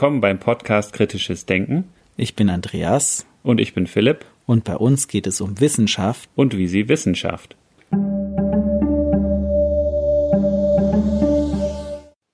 Willkommen beim Podcast Kritisches Denken. Ich bin Andreas. Und ich bin Philipp. Und bei uns geht es um Wissenschaft. Und wie sie Wissenschaft.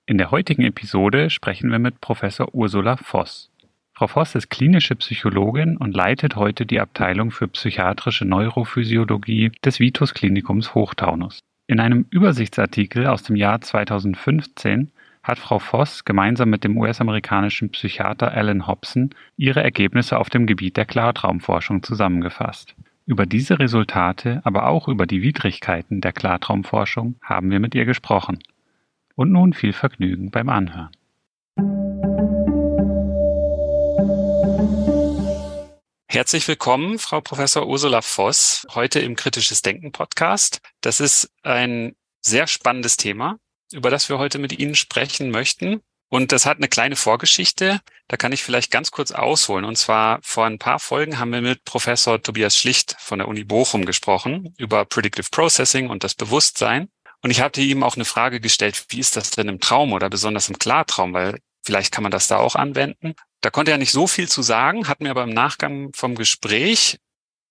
In der heutigen Episode sprechen wir mit Professor Ursula Voss. Frau Voss ist klinische Psychologin und leitet heute die Abteilung für psychiatrische Neurophysiologie des Vitus Klinikums Hochtaunus. In einem Übersichtsartikel aus dem Jahr 2015 hat Frau Voss gemeinsam mit dem US-amerikanischen Psychiater Alan Hobson ihre Ergebnisse auf dem Gebiet der Klartraumforschung zusammengefasst. Über diese Resultate, aber auch über die Widrigkeiten der Klartraumforschung haben wir mit ihr gesprochen. Und nun viel Vergnügen beim Anhören. Herzlich willkommen, Frau Professor Ursula Voss, heute im Kritisches Denken Podcast. Das ist ein sehr spannendes Thema über das wir heute mit Ihnen sprechen möchten. Und das hat eine kleine Vorgeschichte. Da kann ich vielleicht ganz kurz ausholen. Und zwar vor ein paar Folgen haben wir mit Professor Tobias Schlicht von der Uni Bochum gesprochen über Predictive Processing und das Bewusstsein. Und ich hatte ihm auch eine Frage gestellt, wie ist das denn im Traum oder besonders im Klartraum? Weil vielleicht kann man das da auch anwenden. Da konnte er nicht so viel zu sagen, hat mir aber im Nachgang vom Gespräch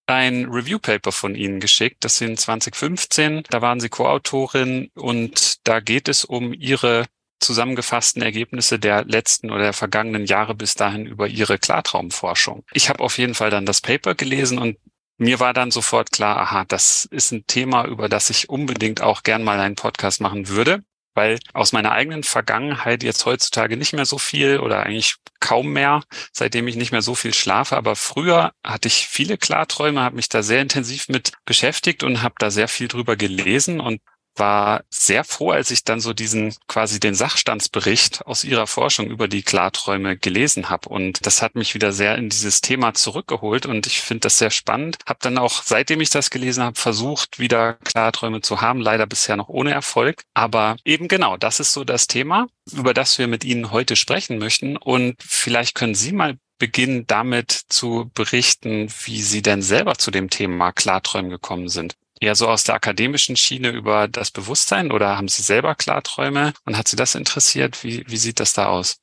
ein Review-Paper von Ihnen geschickt. Das sind 2015. Da waren Sie Co-Autorin und da geht es um Ihre zusammengefassten Ergebnisse der letzten oder der vergangenen Jahre bis dahin über Ihre Klartraumforschung. Ich habe auf jeden Fall dann das Paper gelesen und mir war dann sofort klar, aha, das ist ein Thema, über das ich unbedingt auch gern mal einen Podcast machen würde weil aus meiner eigenen Vergangenheit jetzt heutzutage nicht mehr so viel oder eigentlich kaum mehr, seitdem ich nicht mehr so viel schlafe. Aber früher hatte ich viele Klarträume, habe mich da sehr intensiv mit beschäftigt und habe da sehr viel drüber gelesen und war sehr froh, als ich dann so diesen quasi den Sachstandsbericht aus ihrer Forschung über die Klarträume gelesen habe. Und das hat mich wieder sehr in dieses Thema zurückgeholt und ich finde das sehr spannend. Habe dann auch, seitdem ich das gelesen habe, versucht, wieder Klarträume zu haben. Leider bisher noch ohne Erfolg. Aber eben genau, das ist so das Thema, über das wir mit Ihnen heute sprechen möchten. Und vielleicht können Sie mal beginnen damit zu berichten, wie Sie denn selber zu dem Thema Klarträumen gekommen sind eher so aus der akademischen Schiene über das Bewusstsein oder haben Sie selber Klarträume und hat Sie das interessiert? Wie, wie sieht das da aus?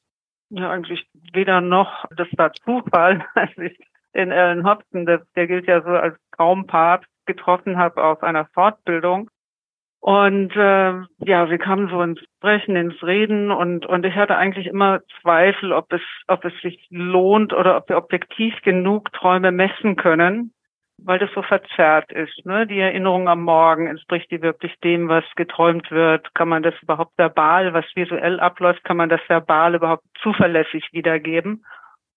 Ja, eigentlich weder noch. Das war Zufall, als ich den Alan Hobson, der, der gilt ja so als Traumpapst, getroffen habe auf einer Fortbildung. Und äh, ja, wir kamen so ins Sprechen, ins Reden und und ich hatte eigentlich immer Zweifel, ob es ob es sich lohnt oder ob wir objektiv genug Träume messen können weil das so verzerrt ist. Ne? Die Erinnerung am Morgen, entspricht die wirklich dem, was geträumt wird? Kann man das überhaupt verbal, was visuell abläuft, kann man das verbal überhaupt zuverlässig wiedergeben?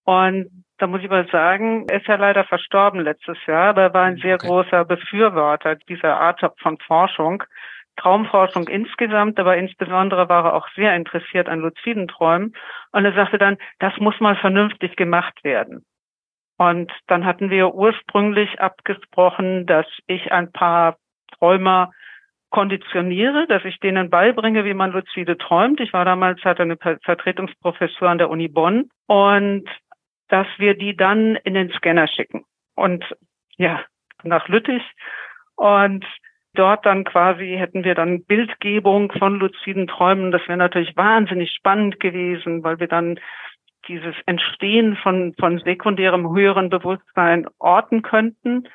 Und da muss ich mal sagen, er ist ja leider verstorben letztes Jahr, aber er war ein sehr okay. großer Befürworter dieser Art von Forschung. Traumforschung insgesamt, aber insbesondere war er auch sehr interessiert an luziden Träumen. Und er sagte dann, das muss mal vernünftig gemacht werden. Und dann hatten wir ursprünglich abgesprochen, dass ich ein paar Träumer konditioniere, dass ich denen beibringe, wie man luzide träumt. Ich war damals, hatte eine Vertretungsprofessur an der Uni Bonn und dass wir die dann in den Scanner schicken. Und ja, nach Lüttich. Und dort dann quasi hätten wir dann Bildgebung von luziden Träumen. Das wäre natürlich wahnsinnig spannend gewesen, weil wir dann dieses Entstehen von, von sekundärem höheren Bewusstsein orten könnten.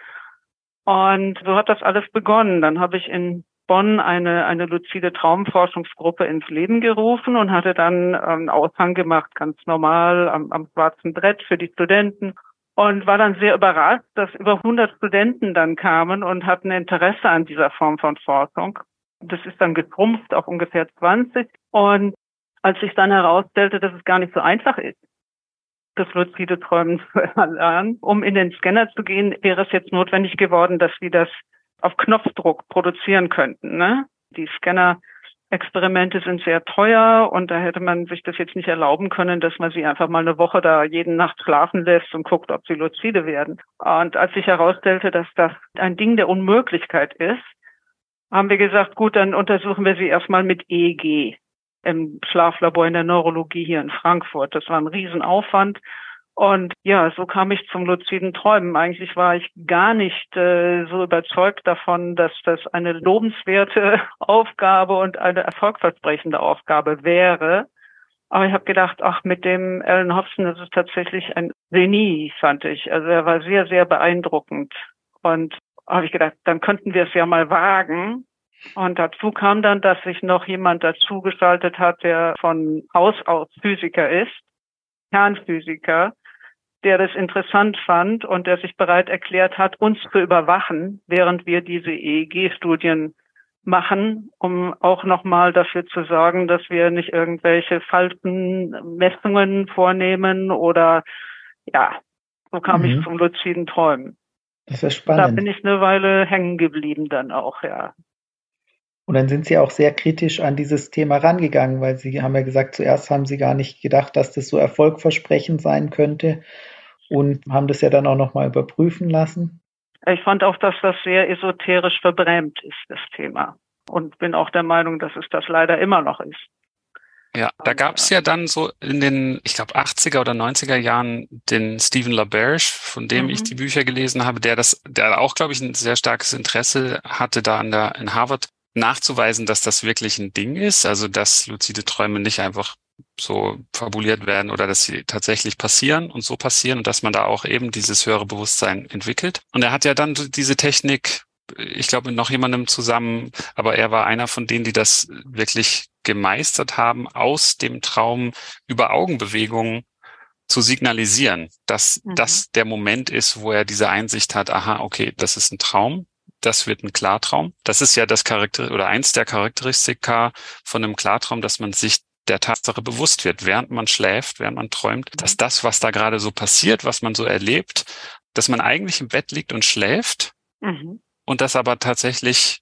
Und so hat das alles begonnen. Dann habe ich in Bonn eine, eine luzide Traumforschungsgruppe ins Leben gerufen und hatte dann einen Aushang gemacht, ganz normal am, am schwarzen Brett für die Studenten und war dann sehr überrascht, dass über 100 Studenten dann kamen und hatten Interesse an dieser Form von Forschung. Das ist dann getrumpft auf ungefähr 20 und als sich dann herausstellte, dass es gar nicht so einfach ist, das luzide Träumen zu erlernen. Um in den Scanner zu gehen, wäre es jetzt notwendig geworden, dass wir das auf Knopfdruck produzieren könnten. Ne? Die Scanner-Experimente sind sehr teuer und da hätte man sich das jetzt nicht erlauben können, dass man sie einfach mal eine Woche da jeden Nacht schlafen lässt und guckt, ob sie luzide werden. Und als sich herausstellte, dass das ein Ding der Unmöglichkeit ist, haben wir gesagt, gut, dann untersuchen wir sie erstmal mit EEG im Schlaflabor in der Neurologie hier in Frankfurt. Das war ein Riesenaufwand. Und ja, so kam ich zum luziden Träumen. Eigentlich war ich gar nicht äh, so überzeugt davon, dass das eine lobenswerte Aufgabe und eine erfolgversprechende Aufgabe wäre. Aber ich habe gedacht, ach, mit dem Alan Hobson, das ist tatsächlich ein Genie, fand ich. Also er war sehr, sehr beeindruckend. Und habe ich gedacht, dann könnten wir es ja mal wagen. Und dazu kam dann, dass sich noch jemand dazu geschaltet hat, der von Haus aus Physiker ist, Kernphysiker, der das interessant fand und der sich bereit erklärt hat, uns zu überwachen, während wir diese EEG-Studien machen, um auch nochmal dafür zu sorgen, dass wir nicht irgendwelche falschen Messungen vornehmen oder ja, so kam mhm. ich zum luziden Träumen. Das ist spannend. Da bin ich eine Weile hängen geblieben dann auch, ja. Und dann sind Sie auch sehr kritisch an dieses Thema rangegangen, weil Sie haben ja gesagt, zuerst haben Sie gar nicht gedacht, dass das so erfolgversprechend sein könnte und haben das ja dann auch nochmal überprüfen lassen. Ich fand auch, dass das sehr esoterisch verbrämt ist, das Thema. Und bin auch der Meinung, dass es das leider immer noch ist. Ja, da gab es ja dann so in den, ich glaube, 80er oder 90er Jahren den Stephen LaBerge, von dem mhm. ich die Bücher gelesen habe, der das, der auch, glaube ich, ein sehr starkes Interesse hatte, da an der, in Harvard nachzuweisen, dass das wirklich ein Ding ist, also dass luzide Träume nicht einfach so fabuliert werden oder dass sie tatsächlich passieren und so passieren und dass man da auch eben dieses höhere Bewusstsein entwickelt. Und er hat ja dann diese Technik, ich glaube, mit noch jemandem zusammen, aber er war einer von denen, die das wirklich gemeistert haben, aus dem Traum über Augenbewegungen zu signalisieren, dass mhm. das der Moment ist, wo er diese Einsicht hat, aha, okay, das ist ein Traum, das wird ein Klartraum. Das ist ja das Charakter oder eins der Charakteristika von einem Klartraum, dass man sich der Tatsache bewusst wird, während man schläft, während man träumt, dass das, was da gerade so passiert, was man so erlebt, dass man eigentlich im Bett liegt und schläft mhm. und das aber tatsächlich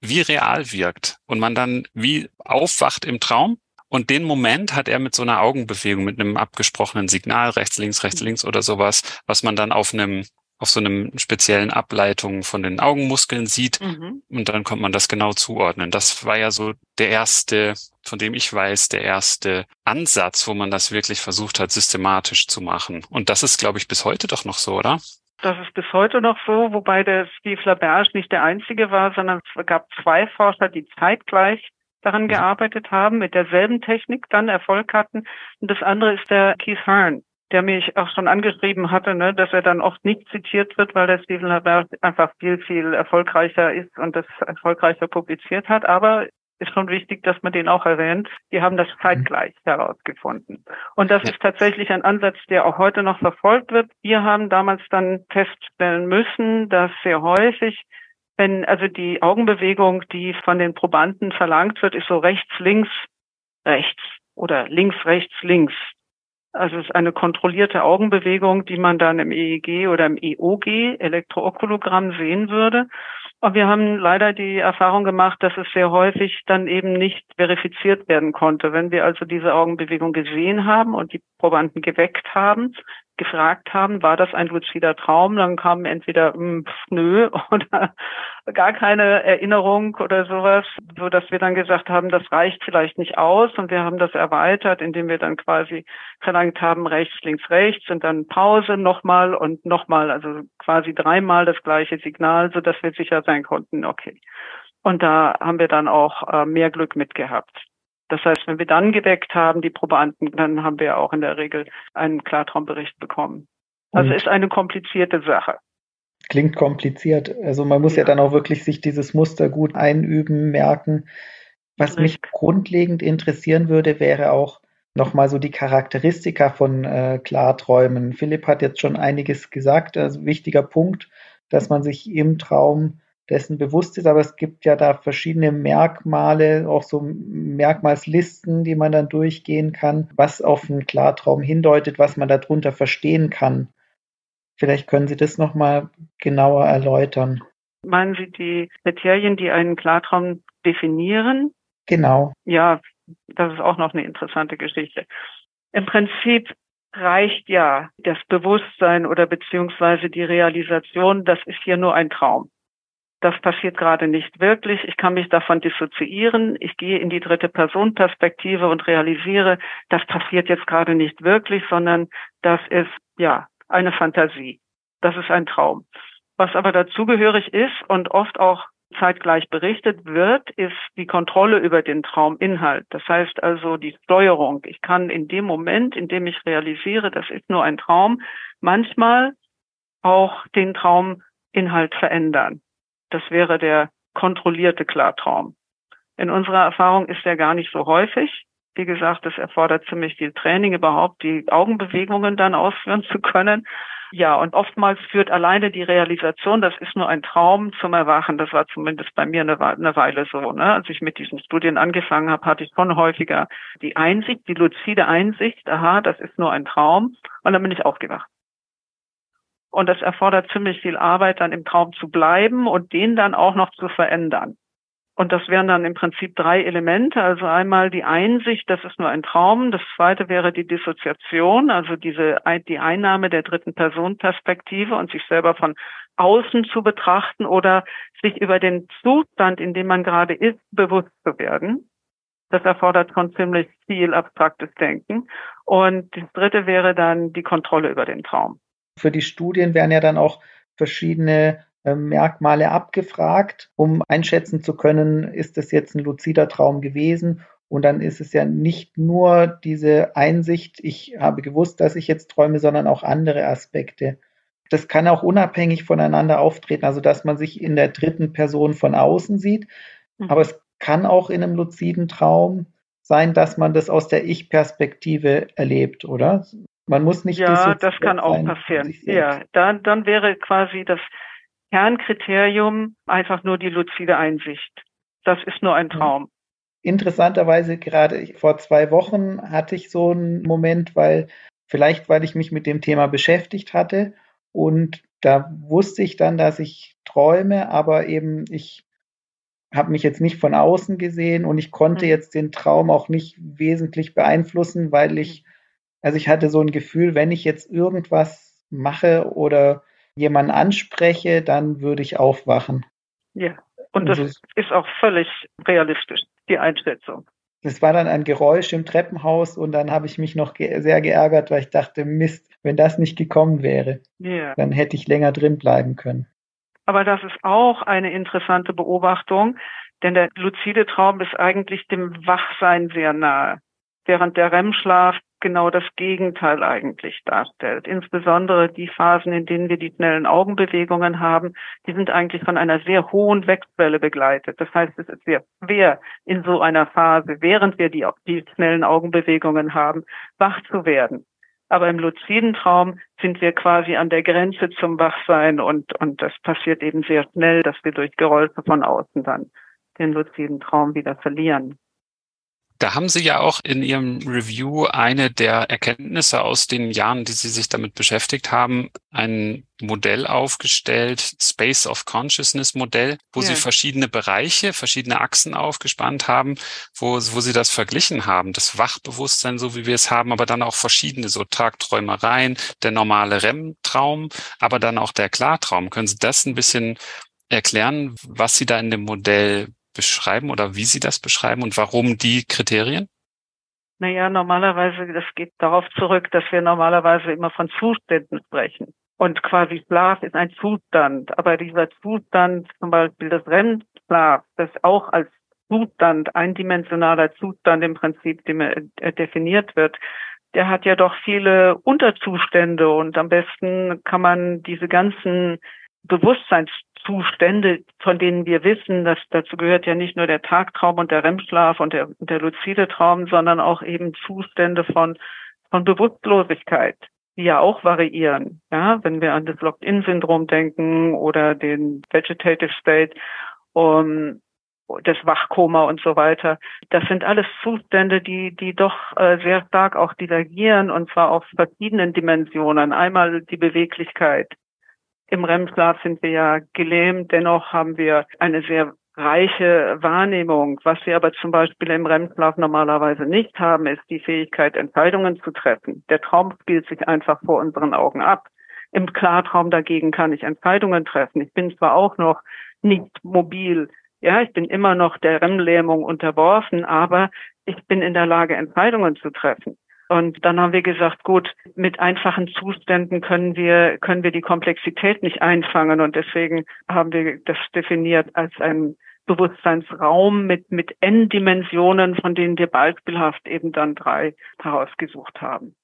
wie real wirkt und man dann wie aufwacht im Traum und den Moment hat er mit so einer Augenbewegung, mit einem abgesprochenen Signal, rechts, links, rechts, links oder sowas, was man dann auf einem auf so einem speziellen Ableitung von den Augenmuskeln sieht mhm. und dann kommt man das genau zuordnen. Das war ja so der erste, von dem ich weiß, der erste Ansatz, wo man das wirklich versucht hat, systematisch zu machen. Und das ist, glaube ich, bis heute doch noch so, oder? Das ist bis heute noch so, wobei der Steve LaBerge nicht der einzige war, sondern es gab zwei Forscher, die zeitgleich daran mhm. gearbeitet haben, mit derselben Technik dann Erfolg hatten. Und das andere ist der Keith Hearn, der mich auch schon angeschrieben hatte, ne, dass er dann oft nicht zitiert wird, weil der Stephen Herbert einfach viel, viel erfolgreicher ist und das erfolgreicher publiziert hat. Aber ist schon wichtig, dass man den auch erwähnt. Die haben das zeitgleich mhm. herausgefunden. Und das ist tatsächlich ein Ansatz, der auch heute noch verfolgt wird. Wir haben damals dann feststellen müssen, dass sehr häufig wenn also die Augenbewegung, die von den Probanden verlangt wird, ist so rechts, links, rechts oder links, rechts, links. Also es ist eine kontrollierte Augenbewegung, die man dann im EEG oder im EOG, Elektrookologramm, sehen würde. Und wir haben leider die Erfahrung gemacht, dass es sehr häufig dann eben nicht verifiziert werden konnte. Wenn wir also diese Augenbewegung gesehen haben und die Probanden geweckt haben, gefragt haben, war das ein luzider Traum, dann kam entweder hm, nö oder gar keine Erinnerung oder sowas, so dass wir dann gesagt haben, das reicht vielleicht nicht aus und wir haben das erweitert, indem wir dann quasi verlangt haben, rechts, links, rechts und dann Pause nochmal und nochmal, also quasi dreimal das gleiche Signal, so dass wir sicher sein konnten, okay. Und da haben wir dann auch äh, mehr Glück mit gehabt. Das heißt, wenn wir dann geweckt haben, die Probanden, dann haben wir auch in der Regel einen Klartraumbericht bekommen. Also ist eine komplizierte Sache. Klingt kompliziert. Also man muss ja. ja dann auch wirklich sich dieses Muster gut einüben, merken. Was mich grundlegend interessieren würde, wäre auch nochmal so die Charakteristika von äh, Klarträumen. Philipp hat jetzt schon einiges gesagt. Also wichtiger Punkt, dass man sich im Traum dessen bewusst ist, aber es gibt ja da verschiedene Merkmale, auch so Merkmalslisten, die man dann durchgehen kann, was auf einen Klartraum hindeutet, was man darunter verstehen kann. Vielleicht können Sie das nochmal genauer erläutern. Meinen Sie die Kriterien, die einen Klartraum definieren? Genau. Ja, das ist auch noch eine interessante Geschichte. Im Prinzip reicht ja das Bewusstsein oder beziehungsweise die Realisation, das ist hier nur ein Traum das passiert gerade nicht wirklich. Ich kann mich davon dissoziieren. Ich gehe in die dritte Person Perspektive und realisiere, das passiert jetzt gerade nicht wirklich, sondern das ist, ja, eine Fantasie. Das ist ein Traum. Was aber dazugehörig ist und oft auch zeitgleich berichtet wird, ist die Kontrolle über den Trauminhalt. Das heißt also die Steuerung. Ich kann in dem Moment, in dem ich realisiere, das ist nur ein Traum, manchmal auch den Trauminhalt verändern. Das wäre der kontrollierte Klartraum. In unserer Erfahrung ist er gar nicht so häufig. Wie gesagt, es erfordert ziemlich viel Training, überhaupt die Augenbewegungen dann ausführen zu können. Ja, und oftmals führt alleine die Realisation, das ist nur ein Traum zum Erwachen. Das war zumindest bei mir eine, eine Weile so. Ne? Als ich mit diesen Studien angefangen habe, hatte ich schon häufiger die Einsicht, die luzide Einsicht, aha, das ist nur ein Traum. Und dann bin ich aufgewacht. Und das erfordert ziemlich viel Arbeit, dann im Traum zu bleiben und den dann auch noch zu verändern. Und das wären dann im Prinzip drei Elemente. Also einmal die Einsicht, das ist nur ein Traum. Das zweite wäre die Dissoziation, also diese, die Einnahme der dritten Personenperspektive und sich selber von außen zu betrachten oder sich über den Zustand, in dem man gerade ist, bewusst zu werden. Das erfordert schon ziemlich viel abstraktes Denken. Und das dritte wäre dann die Kontrolle über den Traum. Für die Studien werden ja dann auch verschiedene ähm, Merkmale abgefragt, um einschätzen zu können, ist das jetzt ein luzider Traum gewesen. Und dann ist es ja nicht nur diese Einsicht, ich habe gewusst, dass ich jetzt träume, sondern auch andere Aspekte. Das kann auch unabhängig voneinander auftreten, also dass man sich in der dritten Person von außen sieht. Mhm. Aber es kann auch in einem luziden Traum sein, dass man das aus der Ich-Perspektive erlebt, oder? Man muss nicht. Ja, das kann auch passieren. Ja, dann, dann wäre quasi das Kernkriterium einfach nur die luzide Einsicht. Das ist nur ein Traum. Interessanterweise gerade vor zwei Wochen hatte ich so einen Moment, weil vielleicht, weil ich mich mit dem Thema beschäftigt hatte und da wusste ich dann, dass ich träume, aber eben ich habe mich jetzt nicht von außen gesehen und ich konnte mhm. jetzt den Traum auch nicht wesentlich beeinflussen, weil ich, also ich hatte so ein Gefühl, wenn ich jetzt irgendwas mache oder jemanden anspreche, dann würde ich aufwachen. Ja, und das also, ist auch völlig realistisch, die Einschätzung. Es war dann ein Geräusch im Treppenhaus und dann habe ich mich noch ge sehr geärgert, weil ich dachte, Mist, wenn das nicht gekommen wäre, yeah. dann hätte ich länger drin bleiben können. Aber das ist auch eine interessante Beobachtung, denn der luzide Traum ist eigentlich dem Wachsein sehr nahe. Während der REM-Schlaf genau das Gegenteil eigentlich darstellt. Insbesondere die Phasen, in denen wir die schnellen Augenbewegungen haben, die sind eigentlich von einer sehr hohen Wechswelle begleitet. Das heißt, es ist sehr schwer, in so einer Phase, während wir die, die schnellen Augenbewegungen haben, wach zu werden. Aber im luziden Traum sind wir quasi an der Grenze zum Wachsein und, und das passiert eben sehr schnell, dass wir durch Geräusche von außen dann den luziden Traum wieder verlieren. Da haben Sie ja auch in Ihrem Review eine der Erkenntnisse aus den Jahren, die Sie sich damit beschäftigt haben, ein Modell aufgestellt, Space of Consciousness Modell, wo ja. Sie verschiedene Bereiche, verschiedene Achsen aufgespannt haben, wo, wo Sie das verglichen haben. Das Wachbewusstsein, so wie wir es haben, aber dann auch verschiedene, so Tagträumereien, der normale REM-Traum, aber dann auch der Klartraum. Können Sie das ein bisschen erklären, was Sie da in dem Modell beschreiben oder wie Sie das beschreiben und warum die Kriterien? Naja, normalerweise, das geht darauf zurück, dass wir normalerweise immer von Zuständen sprechen. Und quasi Schlaf ist ein Zustand. Aber dieser Zustand, zum Beispiel das REM-Schlaf, das auch als Zustand, eindimensionaler Zustand im Prinzip äh, definiert wird, der hat ja doch viele Unterzustände und am besten kann man diese ganzen Bewusstseins Zustände, von denen wir wissen, dass dazu gehört ja nicht nur der Tagtraum und der REM-Schlaf und der, der luzide Traum, sondern auch eben Zustände von, von Bewusstlosigkeit, die ja auch variieren. Ja, wenn wir an das Locked-In-Syndrom denken oder den Vegetative State, um, das Wachkoma und so weiter. Das sind alles Zustände, die, die doch äh, sehr stark auch divergieren und zwar auf verschiedenen Dimensionen. Einmal die Beweglichkeit, im REM-Schlaf sind wir ja gelähmt, dennoch haben wir eine sehr reiche Wahrnehmung. Was wir aber zum Beispiel im REM-Schlaf normalerweise nicht haben, ist die Fähigkeit, Entscheidungen zu treffen. Der Traum spielt sich einfach vor unseren Augen ab. Im Klartraum dagegen kann ich Entscheidungen treffen. Ich bin zwar auch noch nicht mobil, ja, ich bin immer noch der REM-Lähmung unterworfen, aber ich bin in der Lage, Entscheidungen zu treffen. Und dann haben wir gesagt, gut, mit einfachen Zuständen können wir, können wir die Komplexität nicht einfangen. Und deswegen haben wir das definiert als ein Bewusstseinsraum mit, mit N-Dimensionen, von denen wir beispielhaft eben dann drei herausgesucht haben.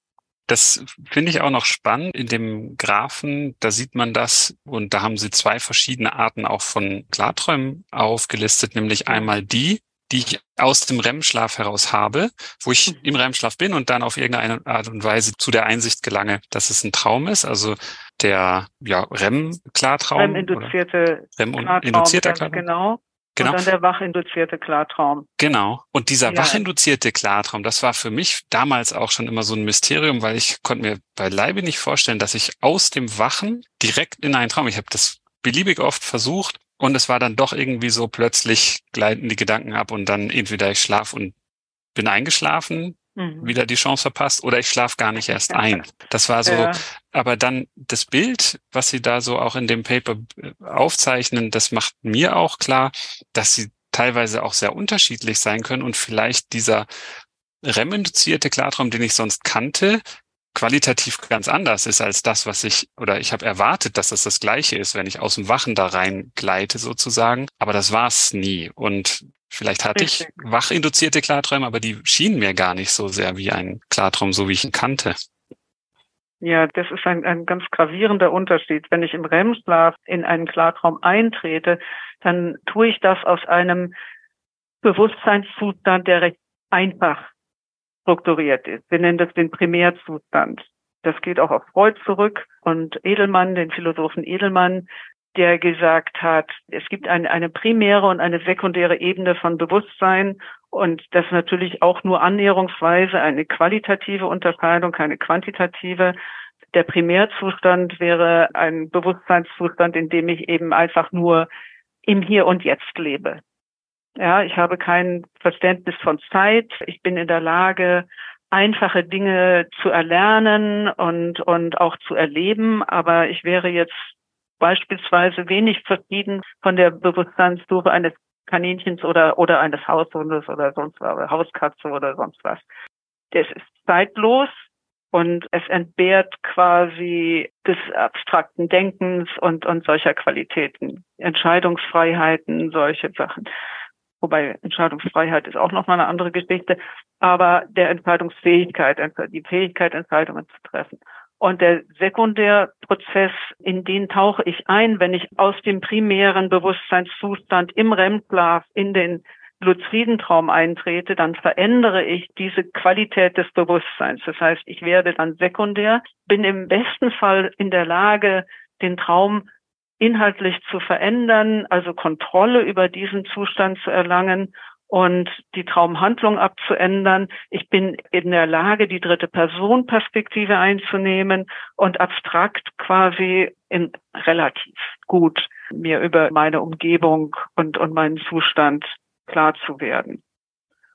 Das finde ich auch noch spannend. In dem Graphen, da sieht man das und da haben sie zwei verschiedene Arten auch von Klarträumen aufgelistet, nämlich einmal die, die ich aus dem REM-Schlaf heraus habe, wo ich mhm. im REM-Schlaf bin und dann auf irgendeine Art und Weise zu der Einsicht gelange, dass es ein Traum ist. Also der ja, REM-Klartraum. REM-induzierte REM-induzierter Klartraum. Genau. Genau. Und dann der wachinduzierte Klartraum. Genau. Und dieser ja. wachinduzierte Klartraum, das war für mich damals auch schon immer so ein Mysterium, weil ich konnte mir beileibe nicht vorstellen, dass ich aus dem Wachen direkt in einen Traum, ich habe das beliebig oft versucht und es war dann doch irgendwie so plötzlich gleiten die Gedanken ab und dann entweder ich schlaf und bin eingeschlafen, mhm. wieder die Chance verpasst oder ich schlaf gar nicht erst ein. Das war so, ja. aber dann das Bild, was Sie da so auch in dem Paper äh, aufzeichnen, das macht mir auch klar, dass sie teilweise auch sehr unterschiedlich sein können und vielleicht dieser REM-induzierte Klartraum, den ich sonst kannte, qualitativ ganz anders ist als das, was ich, oder ich habe erwartet, dass das das gleiche ist, wenn ich aus dem Wachen da rein gleite sozusagen. Aber das war es nie. Und Vielleicht hatte ich wachinduzierte Klarträume, aber die schienen mir gar nicht so sehr wie ein Klartraum, so wie ich ihn kannte. Ja, das ist ein, ein ganz gravierender Unterschied. Wenn ich im REM-Schlaf in einen Klartraum eintrete, dann tue ich das aus einem Bewusstseinszustand, der recht einfach strukturiert ist. Wir nennen das den Primärzustand. Das geht auch auf Freud zurück und Edelmann, den Philosophen Edelmann, der gesagt hat, es gibt eine, eine primäre und eine sekundäre Ebene von Bewusstsein und das natürlich auch nur annäherungsweise eine qualitative Unterscheidung, keine quantitative. Der Primärzustand wäre ein Bewusstseinszustand, in dem ich eben einfach nur im Hier und Jetzt lebe. Ja, ich habe kein Verständnis von Zeit. Ich bin in der Lage, einfache Dinge zu erlernen und, und auch zu erleben. Aber ich wäre jetzt beispielsweise wenig verschieden von der Bewusstseinsstufe eines Kaninchens oder, oder eines Haushundes oder sonst was, oder Hauskatze oder sonst was. Das ist zeitlos und es entbehrt quasi des abstrakten Denkens und, und solcher Qualitäten. Entscheidungsfreiheiten, solche Sachen. Wobei Entscheidungsfreiheit ist auch nochmal eine andere Geschichte. Aber der Entscheidungsfähigkeit, die Fähigkeit, Entscheidungen zu treffen. Und der Sekundärprozess, in den tauche ich ein, wenn ich aus dem primären Bewusstseinszustand im REM-Schlaf in den luziden Traum eintrete, dann verändere ich diese Qualität des Bewusstseins. Das heißt, ich werde dann sekundär, bin im besten Fall in der Lage, den Traum inhaltlich zu verändern, also Kontrolle über diesen Zustand zu erlangen und die Traumhandlung abzuändern. Ich bin in der Lage, die dritte Person Perspektive einzunehmen und abstrakt quasi in relativ gut mir über meine Umgebung und, und meinen Zustand klar zu werden.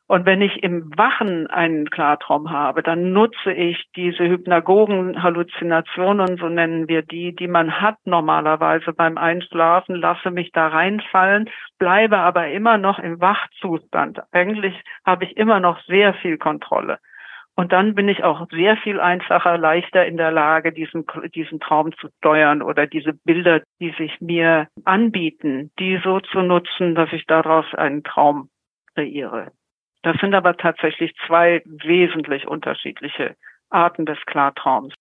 Und wenn ich im Wachen einen Klartraum habe, dann nutze ich diese hypnagogen Halluzinationen, so nennen wir die, die man hat normalerweise beim Einschlafen, lasse mich da reinfallen, bleibe aber immer noch im Wachzustand. Eigentlich habe ich immer noch sehr viel Kontrolle. Und dann bin ich auch sehr viel einfacher, leichter in der Lage, diesen, diesen Traum zu steuern oder diese Bilder, die sich mir anbieten, die so zu nutzen, dass ich daraus einen Traum kreiere. Das sind aber tatsächlich zwei wesentlich unterschiedliche Arten des Klartraums.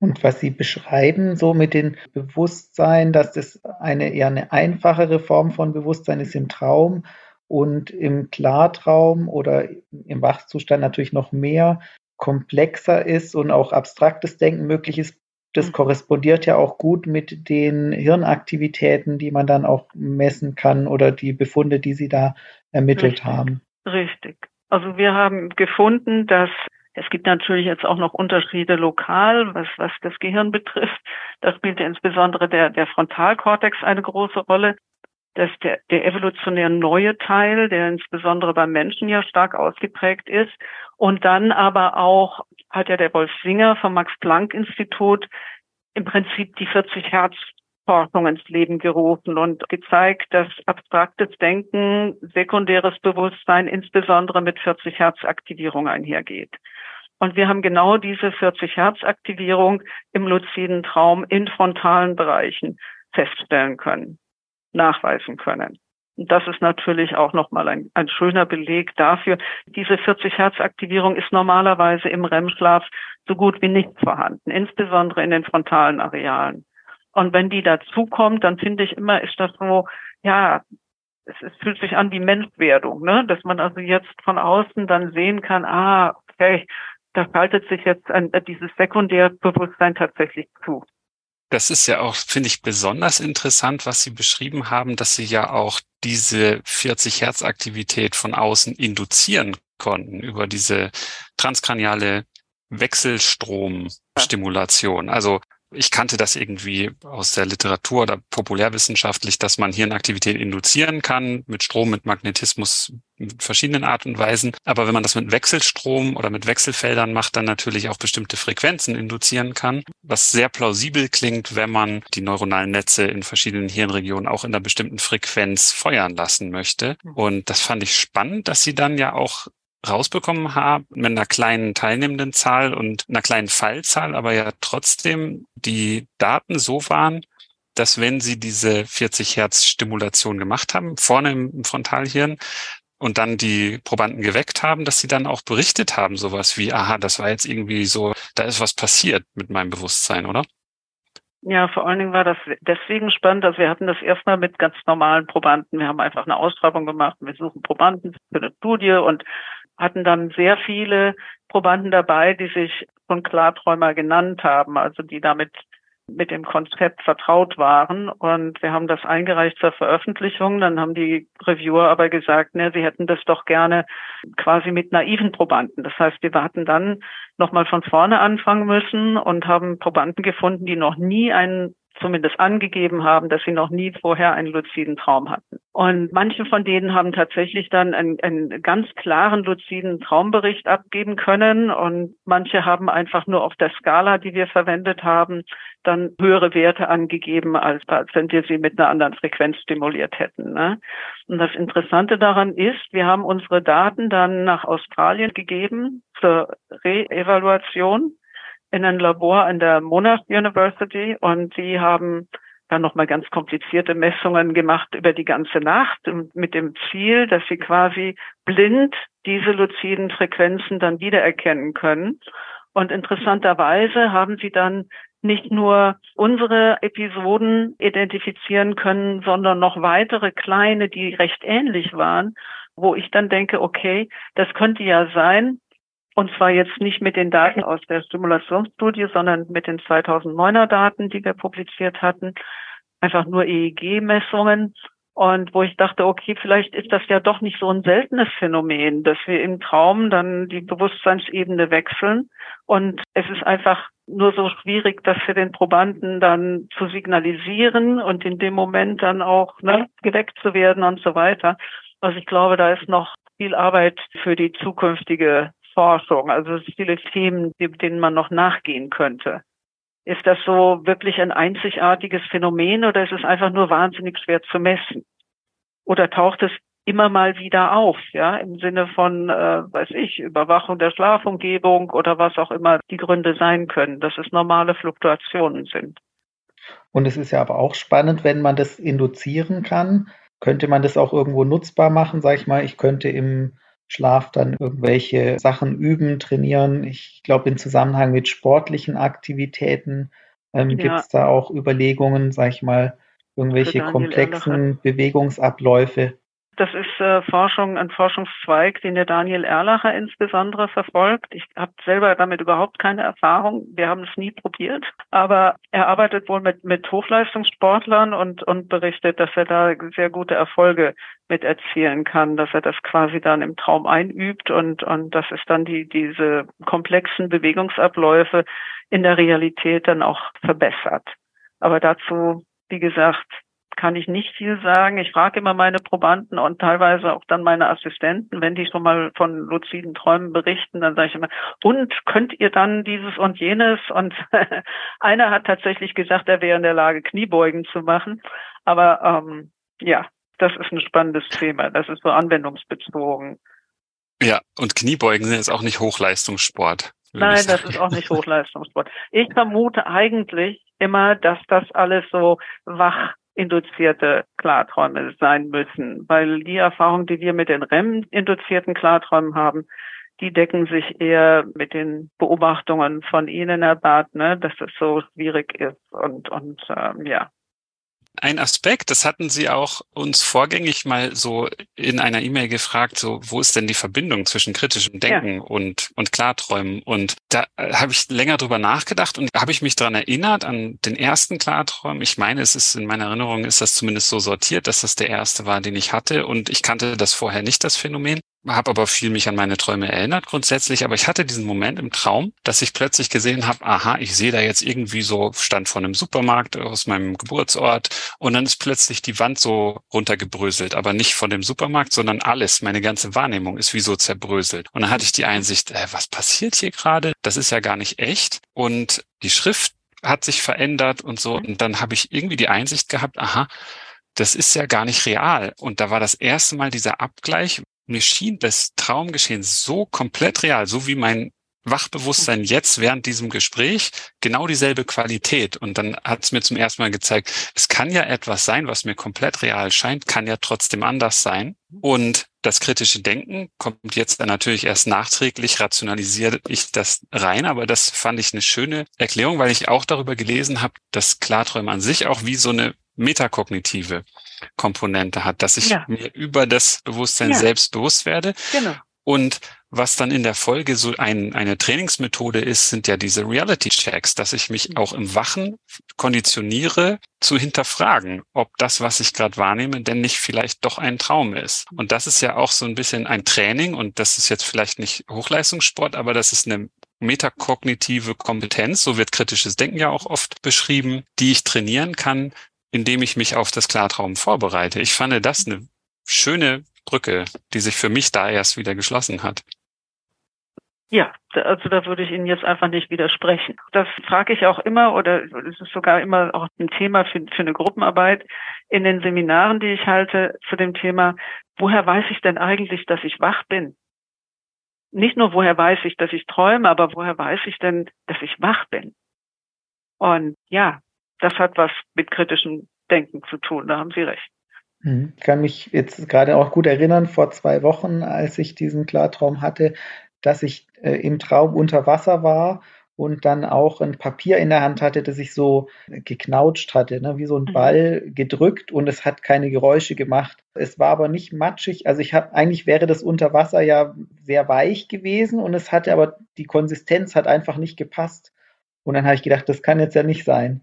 Und was Sie beschreiben, so mit dem Bewusstsein, dass das eine eher eine einfachere Form von Bewusstsein ist im Traum und im Klartraum oder im Wachzustand natürlich noch mehr komplexer ist und auch abstraktes Denken möglich ist, das mhm. korrespondiert ja auch gut mit den Hirnaktivitäten, die man dann auch messen kann oder die Befunde, die Sie da ermittelt Richtig. haben. Richtig. Also wir haben gefunden, dass es gibt natürlich jetzt auch noch Unterschiede lokal, was, was das Gehirn betrifft. Da spielte insbesondere der, der Frontalkortex eine große Rolle. Das ist der, der evolutionär neue Teil, der insbesondere beim Menschen ja stark ausgeprägt ist. Und dann aber auch hat ja der Wolf Singer vom Max-Planck-Institut im Prinzip die 40 Hertz Forschung ins Leben gerufen und gezeigt, dass abstraktes Denken, sekundäres Bewusstsein insbesondere mit 40 Hertz Aktivierung einhergeht. Und wir haben genau diese 40 Hertz Aktivierung im luziden Traum in frontalen Bereichen feststellen können, nachweisen können. Und das ist natürlich auch nochmal ein, ein schöner Beleg dafür. Diese 40 Hertz Aktivierung ist normalerweise im REM-Schlaf so gut wie nicht vorhanden, insbesondere in den frontalen Arealen. Und wenn die dazukommt, dann finde ich immer, ist das so, ja, es, es fühlt sich an wie Menschwerdung, ne? dass man also jetzt von außen dann sehen kann, ah, okay, da schaltet sich jetzt ein, äh, dieses Sekundärbewusstsein tatsächlich zu. Das ist ja auch, finde ich, besonders interessant, was Sie beschrieben haben, dass Sie ja auch diese 40 Hertz Aktivität von außen induzieren konnten über diese transkraniale Wechselstromstimulation. Also ich kannte das irgendwie aus der Literatur oder populärwissenschaftlich, dass man Hirnaktivität induzieren kann mit Strom, mit Magnetismus, mit verschiedenen Art und Weisen. Aber wenn man das mit Wechselstrom oder mit Wechselfeldern macht, dann natürlich auch bestimmte Frequenzen induzieren kann, was sehr plausibel klingt, wenn man die neuronalen Netze in verschiedenen Hirnregionen auch in einer bestimmten Frequenz feuern lassen möchte. Mhm. Und das fand ich spannend, dass sie dann ja auch rausbekommen haben mit einer kleinen teilnehmenden und einer kleinen Fallzahl, aber ja trotzdem die Daten so waren, dass wenn sie diese 40 Hertz Stimulation gemacht haben, vorne im Frontalhirn, und dann die Probanden geweckt haben, dass sie dann auch berichtet haben, sowas wie, aha, das war jetzt irgendwie so, da ist was passiert mit meinem Bewusstsein, oder? Ja, vor allen Dingen war das deswegen spannend, dass wir hatten das erstmal mit ganz normalen Probanden. Wir haben einfach eine Ausschreibung gemacht, wir suchen Probanden für eine Studie und hatten dann sehr viele Probanden dabei, die sich schon Klarträumer genannt haben, also die damit mit dem Konzept vertraut waren. Und wir haben das eingereicht zur Veröffentlichung. Dann haben die Reviewer aber gesagt, ne, sie hätten das doch gerne quasi mit naiven Probanden. Das heißt, wir hatten dann nochmal von vorne anfangen müssen und haben Probanden gefunden, die noch nie einen zumindest angegeben haben, dass sie noch nie vorher einen luziden Traum hatten. Und manche von denen haben tatsächlich dann einen, einen ganz klaren luziden Traumbericht abgeben können und manche haben einfach nur auf der Skala, die wir verwendet haben, dann höhere Werte angegeben, als, als wenn wir sie mit einer anderen Frequenz stimuliert hätten. Ne? Und das Interessante daran ist, wir haben unsere Daten dann nach Australien gegeben zur Re-Evaluation in ein Labor an der Monash University und sie haben dann nochmal ganz komplizierte Messungen gemacht über die ganze Nacht mit dem Ziel, dass sie quasi blind diese luziden Frequenzen dann wiedererkennen können. Und interessanterweise haben sie dann nicht nur unsere Episoden identifizieren können, sondern noch weitere kleine, die recht ähnlich waren, wo ich dann denke, okay, das könnte ja sein, und zwar jetzt nicht mit den Daten aus der Stimulationsstudie, sondern mit den 2009er Daten, die wir publiziert hatten. Einfach nur EEG-Messungen. Und wo ich dachte, okay, vielleicht ist das ja doch nicht so ein seltenes Phänomen, dass wir im Traum dann die Bewusstseinsebene wechseln. Und es ist einfach nur so schwierig, das für den Probanden dann zu signalisieren und in dem Moment dann auch ne, geweckt zu werden und so weiter. Also ich glaube, da ist noch viel Arbeit für die zukünftige Forschung, also viele Themen, denen man noch nachgehen könnte. Ist das so wirklich ein einzigartiges Phänomen oder ist es einfach nur wahnsinnig schwer zu messen? Oder taucht es immer mal wieder auf, ja, im Sinne von, äh, weiß ich, Überwachung der Schlafumgebung oder was auch immer die Gründe sein können, dass es normale Fluktuationen sind. Und es ist ja aber auch spannend, wenn man das induzieren kann, könnte man das auch irgendwo nutzbar machen, sag ich mal. Ich könnte im Schlaf dann irgendwelche Sachen üben, trainieren. Ich glaube, im Zusammenhang mit sportlichen Aktivitäten ähm, ja. gibt es da auch Überlegungen, sag ich mal, irgendwelche komplexen Bewegungsabläufe das ist äh, Forschung, ein Forschungszweig, den der Daniel Erlacher insbesondere verfolgt. Ich habe selber damit überhaupt keine Erfahrung. Wir haben es nie probiert. Aber er arbeitet wohl mit, mit Hochleistungssportlern und, und berichtet, dass er da sehr gute Erfolge mit erzielen kann, dass er das quasi dann im Traum einübt und, und dass es dann die, diese komplexen Bewegungsabläufe in der Realität dann auch verbessert. Aber dazu, wie gesagt, kann ich nicht viel sagen. Ich frage immer meine Probanden und teilweise auch dann meine Assistenten, wenn die schon mal von luziden Träumen berichten, dann sage ich immer, und könnt ihr dann dieses und jenes? Und einer hat tatsächlich gesagt, er wäre in der Lage, Kniebeugen zu machen. Aber ähm, ja, das ist ein spannendes Thema. Das ist so anwendungsbezogen. Ja, und Kniebeugen sind jetzt auch nicht Hochleistungssport. Nein, das ist auch nicht Hochleistungssport. Ich vermute eigentlich immer, dass das alles so wach induzierte Klarträume sein müssen, weil die Erfahrung, die wir mit den REM-induzierten Klarträumen haben, die decken sich eher mit den Beobachtungen von Ihnen, Herr Barth, ne, dass es so schwierig ist und, und ähm, ja, ein Aspekt, das hatten Sie auch uns vorgängig mal so in einer E-Mail gefragt, so wo ist denn die Verbindung zwischen kritischem Denken ja. und, und Klarträumen? Und da äh, habe ich länger drüber nachgedacht und habe ich mich daran erinnert an den ersten Klarträumen. Ich meine, es ist in meiner Erinnerung ist das zumindest so sortiert, dass das der erste war, den ich hatte und ich kannte das vorher nicht, das Phänomen habe aber viel mich an meine Träume erinnert grundsätzlich, aber ich hatte diesen Moment im Traum, dass ich plötzlich gesehen habe, aha, ich sehe da jetzt irgendwie so, stand vor einem Supermarkt aus meinem Geburtsort und dann ist plötzlich die Wand so runtergebröselt, aber nicht von dem Supermarkt, sondern alles, meine ganze Wahrnehmung ist wie so zerbröselt. Und dann hatte ich die Einsicht, äh, was passiert hier gerade? Das ist ja gar nicht echt und die Schrift hat sich verändert und so und dann habe ich irgendwie die Einsicht gehabt, aha, das ist ja gar nicht real. Und da war das erste Mal dieser Abgleich, mir schien das Traumgeschehen so komplett real, so wie mein Wachbewusstsein jetzt während diesem Gespräch genau dieselbe Qualität. Und dann hat es mir zum ersten Mal gezeigt, es kann ja etwas sein, was mir komplett real scheint, kann ja trotzdem anders sein. Und das kritische Denken kommt jetzt dann natürlich erst nachträglich, rationalisiere ich das rein, aber das fand ich eine schöne Erklärung, weil ich auch darüber gelesen habe, dass Klarträume an sich auch wie so eine metakognitive Komponente hat, dass ich ja. mir über das Bewusstsein ja. selbst bewusst werde. Genau. Und was dann in der Folge so ein, eine Trainingsmethode ist, sind ja diese Reality-Checks, dass ich mich auch im Wachen konditioniere, zu hinterfragen, ob das, was ich gerade wahrnehme, denn nicht vielleicht doch ein Traum ist. Und das ist ja auch so ein bisschen ein Training und das ist jetzt vielleicht nicht Hochleistungssport, aber das ist eine metakognitive Kompetenz, so wird kritisches Denken ja auch oft beschrieben, die ich trainieren kann, indem ich mich auf das Klartraum vorbereite. Ich fand das eine schöne Brücke, die sich für mich da erst wieder geschlossen hat. Ja, also da würde ich Ihnen jetzt einfach nicht widersprechen. Das frage ich auch immer oder es ist sogar immer auch ein Thema für, für eine Gruppenarbeit in den Seminaren, die ich halte zu dem Thema, woher weiß ich denn eigentlich, dass ich wach bin? Nicht nur woher weiß ich, dass ich träume, aber woher weiß ich denn, dass ich wach bin? Und ja, das hat was mit kritischem Denken zu tun, da haben Sie recht. Mhm. Ich kann mich jetzt gerade auch gut erinnern, vor zwei Wochen, als ich diesen Klartraum hatte, dass ich äh, im Traum unter Wasser war und dann auch ein Papier in der Hand hatte, das ich so geknautscht hatte, ne, wie so ein mhm. Ball gedrückt und es hat keine Geräusche gemacht. Es war aber nicht matschig. Also ich habe eigentlich wäre das unter Wasser ja sehr weich gewesen und es hatte aber die Konsistenz hat einfach nicht gepasst. Und dann habe ich gedacht, das kann jetzt ja nicht sein.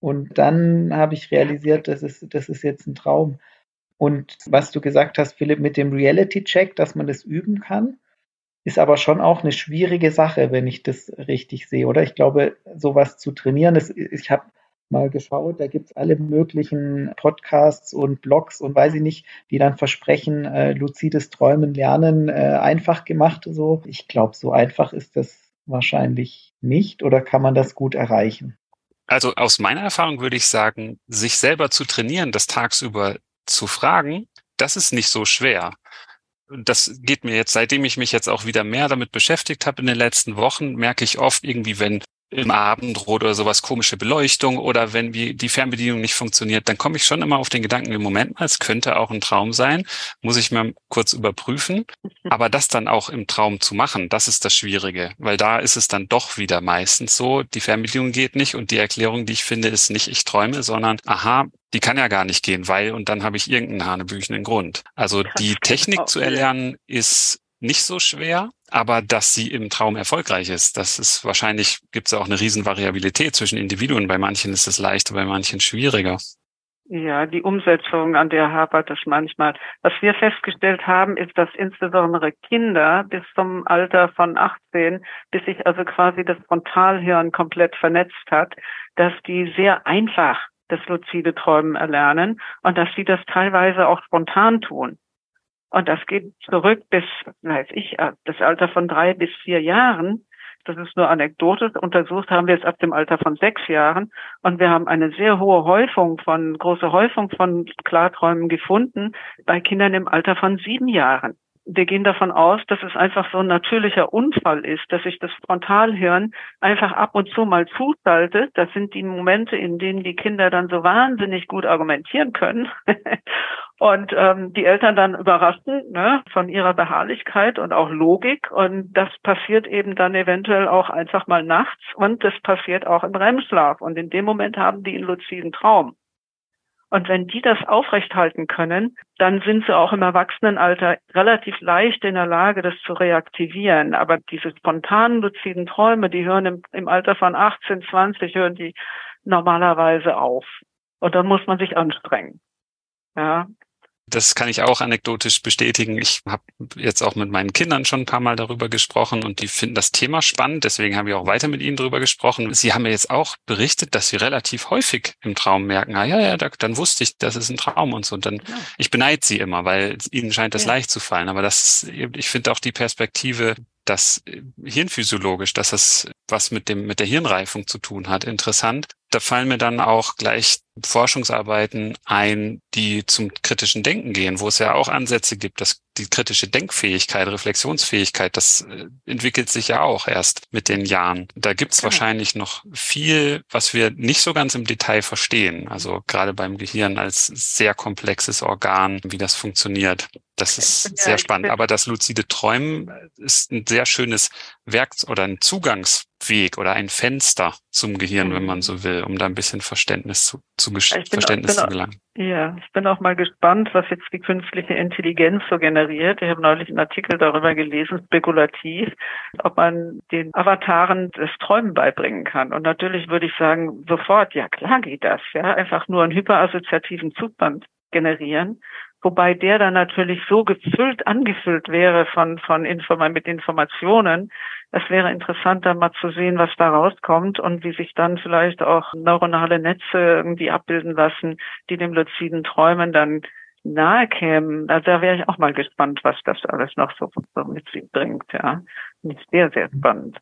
Und dann habe ich realisiert, das ist, das ist jetzt ein Traum. Und was du gesagt hast, Philipp, mit dem Reality-Check, dass man das üben kann, ist aber schon auch eine schwierige Sache, wenn ich das richtig sehe, oder? Ich glaube, sowas zu trainieren, das, ich habe mal geschaut, da gibt es alle möglichen Podcasts und Blogs und weiß ich nicht, die dann versprechen, äh, luzides Träumen lernen, äh, einfach gemacht. So, ich glaube, so einfach ist das wahrscheinlich nicht oder kann man das gut erreichen? Also aus meiner Erfahrung würde ich sagen, sich selber zu trainieren, das tagsüber zu fragen, das ist nicht so schwer. Das geht mir jetzt, seitdem ich mich jetzt auch wieder mehr damit beschäftigt habe in den letzten Wochen, merke ich oft irgendwie, wenn im Abendrot oder sowas komische Beleuchtung oder wenn die Fernbedienung nicht funktioniert, dann komme ich schon immer auf den Gedanken, im Moment mal, es könnte auch ein Traum sein, muss ich mal kurz überprüfen. Aber das dann auch im Traum zu machen, das ist das Schwierige, weil da ist es dann doch wieder meistens so, die Fernbedienung geht nicht und die Erklärung, die ich finde, ist nicht ich träume, sondern aha, die kann ja gar nicht gehen, weil und dann habe ich irgendeinen hanebüchenden Grund. Also die Technik zu erlernen ist nicht so schwer, aber dass sie im Traum erfolgreich ist, das ist wahrscheinlich, gibt es auch eine Riesenvariabilität zwischen Individuen. Bei manchen ist es leichter, bei manchen schwieriger. Ja, die Umsetzung, an der hapert es manchmal. Was wir festgestellt haben, ist, dass insbesondere Kinder bis zum Alter von 18, bis sich also quasi das Frontalhirn komplett vernetzt hat, dass die sehr einfach das luzide Träumen erlernen und dass sie das teilweise auch spontan tun. Und das geht zurück bis, weiß ich, äh, das Alter von drei bis vier Jahren. Das ist nur anekdotisch. Untersucht haben wir es ab dem Alter von sechs Jahren. Und wir haben eine sehr hohe Häufung von, große Häufung von Klarträumen gefunden bei Kindern im Alter von sieben Jahren. wir gehen davon aus, dass es einfach so ein natürlicher Unfall ist, dass sich das Frontalhirn einfach ab und zu mal zuschaltet. Das sind die Momente, in denen die Kinder dann so wahnsinnig gut argumentieren können und ähm, die Eltern dann überraschen ne, von ihrer Beharrlichkeit und auch Logik. Und das passiert eben dann eventuell auch einfach mal nachts und das passiert auch im REM-Schlaf. Und in dem Moment haben die einen luziden Traum. Und wenn die das aufrechthalten können, dann sind sie auch im Erwachsenenalter relativ leicht in der Lage, das zu reaktivieren. Aber diese spontanen luziden Träume, die hören im, im Alter von 18, 20, hören die normalerweise auf. Und dann muss man sich anstrengen. Ja, das kann ich auch anekdotisch bestätigen. Ich habe jetzt auch mit meinen Kindern schon ein paar Mal darüber gesprochen und die finden das Thema spannend. Deswegen haben wir auch weiter mit ihnen darüber gesprochen. Sie haben mir jetzt auch berichtet, dass sie relativ häufig im Traum merken, ah ja, ja, da, dann wusste ich, das ist ein Traum und so. Und dann, ja. ich beneide sie immer, weil ihnen scheint das ja. leicht zu fallen. Aber das, ich finde auch die Perspektive, dass hirnphysiologisch, dass das was mit dem, mit der Hirnreifung zu tun hat, interessant. Da fallen mir dann auch gleich Forschungsarbeiten ein, die zum kritischen Denken gehen, wo es ja auch Ansätze gibt, dass die kritische Denkfähigkeit, Reflexionsfähigkeit, das äh, entwickelt sich ja auch erst mit den Jahren. Da gibt's genau. wahrscheinlich noch viel, was wir nicht so ganz im Detail verstehen. Also gerade beim Gehirn als sehr komplexes Organ, wie das funktioniert. Das ist ja, sehr spannend. Aber das luzide Träumen ist ein sehr schönes Werk oder ein Zugangsweg oder ein Fenster zum Gehirn, mhm. wenn man mhm. so will, um da ein bisschen Verständnis zu, zu Verständnis bin, zu gelangen. Ja, ich bin auch mal gespannt, was jetzt die künstliche Intelligenz so generiert. Ich habe neulich einen Artikel darüber gelesen, spekulativ, ob man den Avataren das Träumen beibringen kann. Und natürlich würde ich sagen, sofort, ja klar geht das, ja, einfach nur einen hyperassoziativen Zugband generieren wobei der dann natürlich so gefüllt, angefüllt wäre von, von Inform mit Informationen. Es wäre interessant, dann mal zu sehen, was da rauskommt und wie sich dann vielleicht auch neuronale Netze irgendwie abbilden lassen, die dem luziden Träumen dann nahe kämen. Also da wäre ich auch mal gespannt, was das alles noch so, so mit sich bringt, ja. Sehr, sehr spannend.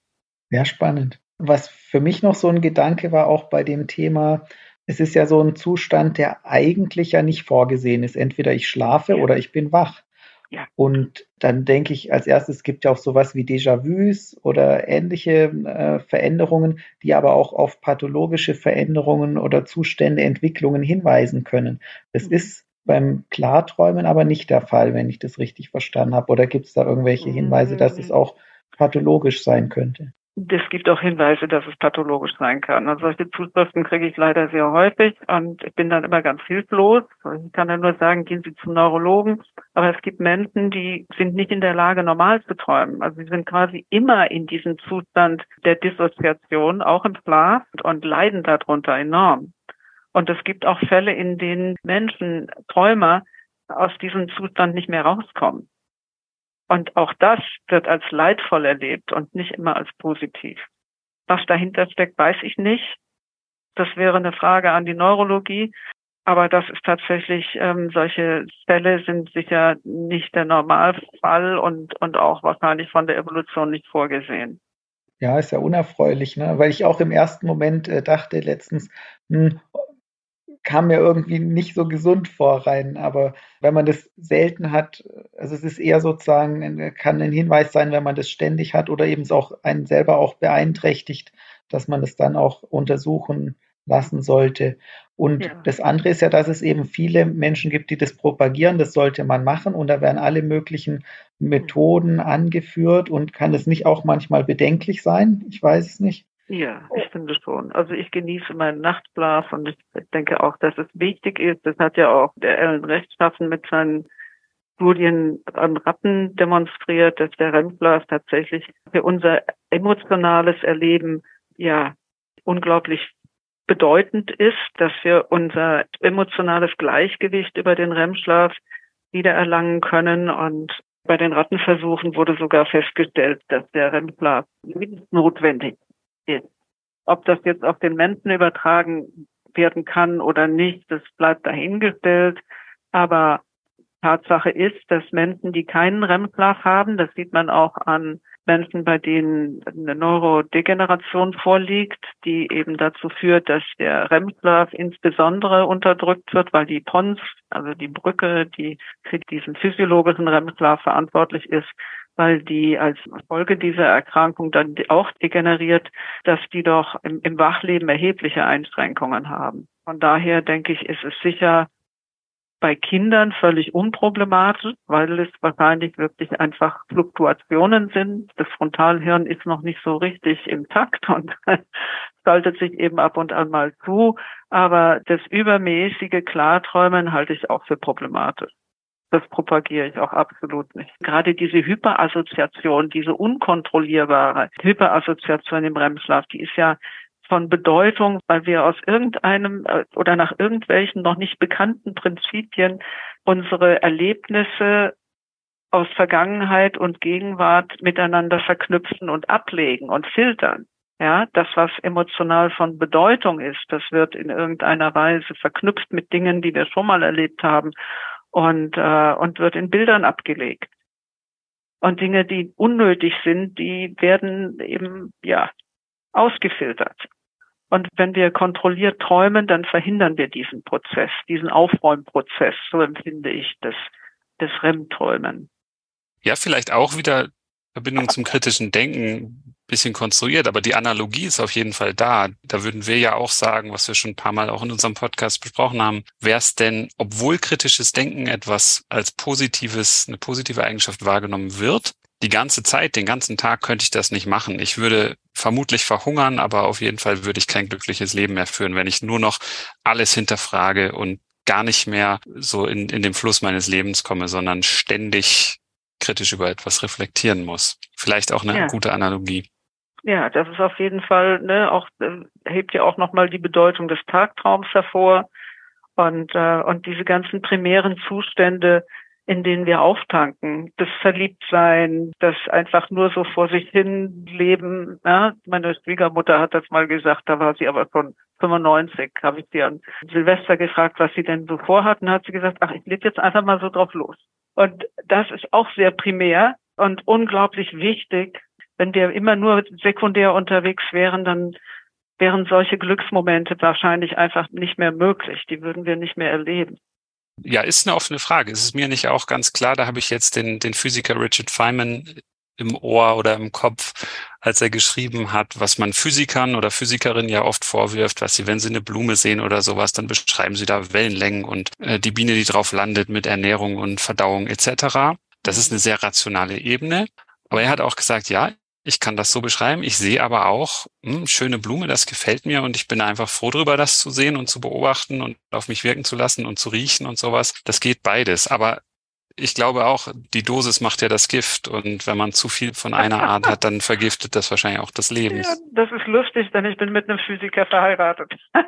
Sehr spannend. Was für mich noch so ein Gedanke war, auch bei dem Thema, es ist ja so ein Zustand, der eigentlich ja nicht vorgesehen ist. Entweder ich schlafe ja. oder ich bin wach. Ja. Und dann denke ich als erstes, es gibt ja auch sowas wie Déjà-vus oder ähnliche äh, Veränderungen, die aber auch auf pathologische Veränderungen oder Zustände, Entwicklungen hinweisen können. Das mhm. ist beim Klarträumen aber nicht der Fall, wenn ich das richtig verstanden habe. Oder gibt es da irgendwelche Hinweise, dass es mhm. auch pathologisch sein könnte? Es gibt auch Hinweise, dass es pathologisch sein kann. Also solche Zuschriften kriege ich leider sehr häufig und ich bin dann immer ganz hilflos. Ich kann ja nur sagen, gehen Sie zum Neurologen. Aber es gibt Menschen, die sind nicht in der Lage, normal zu träumen. Also sie sind quasi immer in diesem Zustand der Dissoziation, auch im Schlaf und leiden darunter enorm. Und es gibt auch Fälle, in denen Menschen, Träumer, aus diesem Zustand nicht mehr rauskommen. Und auch das wird als leidvoll erlebt und nicht immer als positiv. Was dahinter steckt, weiß ich nicht. Das wäre eine Frage an die Neurologie. Aber das ist tatsächlich, ähm, solche Fälle sind sicher nicht der Normalfall und, und auch wahrscheinlich von der Evolution nicht vorgesehen. Ja, ist ja unerfreulich, ne? weil ich auch im ersten Moment äh, dachte letztens, hm, kam mir irgendwie nicht so gesund vor rein. Aber wenn man das selten hat, also es ist eher sozusagen, kann ein Hinweis sein, wenn man das ständig hat oder eben es auch einen selber auch beeinträchtigt, dass man es dann auch untersuchen lassen sollte. Und ja. das andere ist ja, dass es eben viele Menschen gibt, die das propagieren. Das sollte man machen. Und da werden alle möglichen Methoden angeführt. Und kann es nicht auch manchmal bedenklich sein? Ich weiß es nicht. Ja, ich finde schon. Also ich genieße meinen Nachtschlaf und ich denke auch, dass es wichtig ist. Das hat ja auch der Ellen Rechtschaffen mit seinen Studien an Ratten demonstriert, dass der REM-Schlaf tatsächlich für unser emotionales Erleben ja unglaublich bedeutend ist, dass wir unser emotionales Gleichgewicht über den REM-Schlaf wiedererlangen können. Und bei den Rattenversuchen wurde sogar festgestellt, dass der REM-Schlaf notwendig ist. Ob das jetzt auf den Menschen übertragen werden kann oder nicht, das bleibt dahingestellt. Aber Tatsache ist, dass Menschen, die keinen REM-Schlaf haben, das sieht man auch an Menschen, bei denen eine Neurodegeneration vorliegt, die eben dazu führt, dass der REM-Schlaf insbesondere unterdrückt wird, weil die Pons, also die Brücke, die für diesen physiologischen REM-Schlaf verantwortlich ist, weil die als Folge dieser Erkrankung dann auch degeneriert, dass die doch im, im Wachleben erhebliche Einschränkungen haben. Von daher denke ich, ist es sicher bei Kindern völlig unproblematisch, weil es wahrscheinlich wirklich einfach Fluktuationen sind. Das Frontalhirn ist noch nicht so richtig im Takt und schaltet sich eben ab und an mal zu. Aber das übermäßige Klarträumen halte ich auch für problematisch. Das propagiere ich auch absolut nicht. Gerade diese Hyperassoziation, diese unkontrollierbare Hyperassoziation im REM-Schlaf, die ist ja von Bedeutung, weil wir aus irgendeinem äh, oder nach irgendwelchen noch nicht bekannten Prinzipien unsere Erlebnisse aus Vergangenheit und Gegenwart miteinander verknüpfen und ablegen und filtern. Ja, das, was emotional von Bedeutung ist, das wird in irgendeiner Weise verknüpft mit Dingen, die wir schon mal erlebt haben und, äh, und wird in Bildern abgelegt. Und Dinge, die unnötig sind, die werden eben, ja, ausgefiltert. Und wenn wir kontrolliert träumen, dann verhindern wir diesen Prozess, diesen Aufräumprozess, so empfinde ich das, das REM-Träumen. Ja, vielleicht auch wieder Verbindung zum kritischen Denken bisschen konstruiert, aber die Analogie ist auf jeden Fall da. Da würden wir ja auch sagen, was wir schon ein paar Mal auch in unserem Podcast besprochen haben, wäre es denn, obwohl kritisches Denken etwas als positives, eine positive Eigenschaft wahrgenommen wird, die ganze Zeit, den ganzen Tag könnte ich das nicht machen. Ich würde vermutlich verhungern, aber auf jeden Fall würde ich kein glückliches Leben mehr führen, wenn ich nur noch alles hinterfrage und gar nicht mehr so in, in den Fluss meines Lebens komme, sondern ständig kritisch über etwas reflektieren muss. Vielleicht auch eine ja. gute Analogie. Ja, das ist auf jeden Fall, ne, auch äh, hebt ja auch nochmal die Bedeutung des Tagtraums hervor und äh, und diese ganzen primären Zustände, in denen wir auftanken. Das Verliebtsein, das einfach nur so vor sich hin leben. Ja? Meine Schwiegermutter hat das mal gesagt, da war sie aber schon 95, habe ich sie an Silvester gefragt, was sie denn so vorhatten, hat sie gesagt, ach, ich lebe jetzt einfach mal so drauf los. Und das ist auch sehr primär und unglaublich wichtig. Wenn wir immer nur sekundär unterwegs wären, dann wären solche Glücksmomente wahrscheinlich einfach nicht mehr möglich. Die würden wir nicht mehr erleben. Ja, ist eine offene Frage. Es ist mir nicht auch ganz klar, da habe ich jetzt den, den Physiker Richard Feynman im Ohr oder im Kopf, als er geschrieben hat, was man Physikern oder Physikerinnen ja oft vorwirft, was sie, wenn sie eine Blume sehen oder sowas, dann beschreiben sie da Wellenlängen und äh, die Biene, die drauf landet mit Ernährung und Verdauung etc. Das ist eine sehr rationale Ebene. Aber er hat auch gesagt, ja, ich kann das so beschreiben. Ich sehe aber auch, hm, schöne Blume, das gefällt mir und ich bin einfach froh darüber, das zu sehen und zu beobachten und auf mich wirken zu lassen und zu riechen und sowas. Das geht beides. Aber ich glaube auch, die Dosis macht ja das Gift und wenn man zu viel von einer Art hat, dann vergiftet das wahrscheinlich auch das Leben. Ja, das ist lustig, denn ich bin mit einem Physiker verheiratet.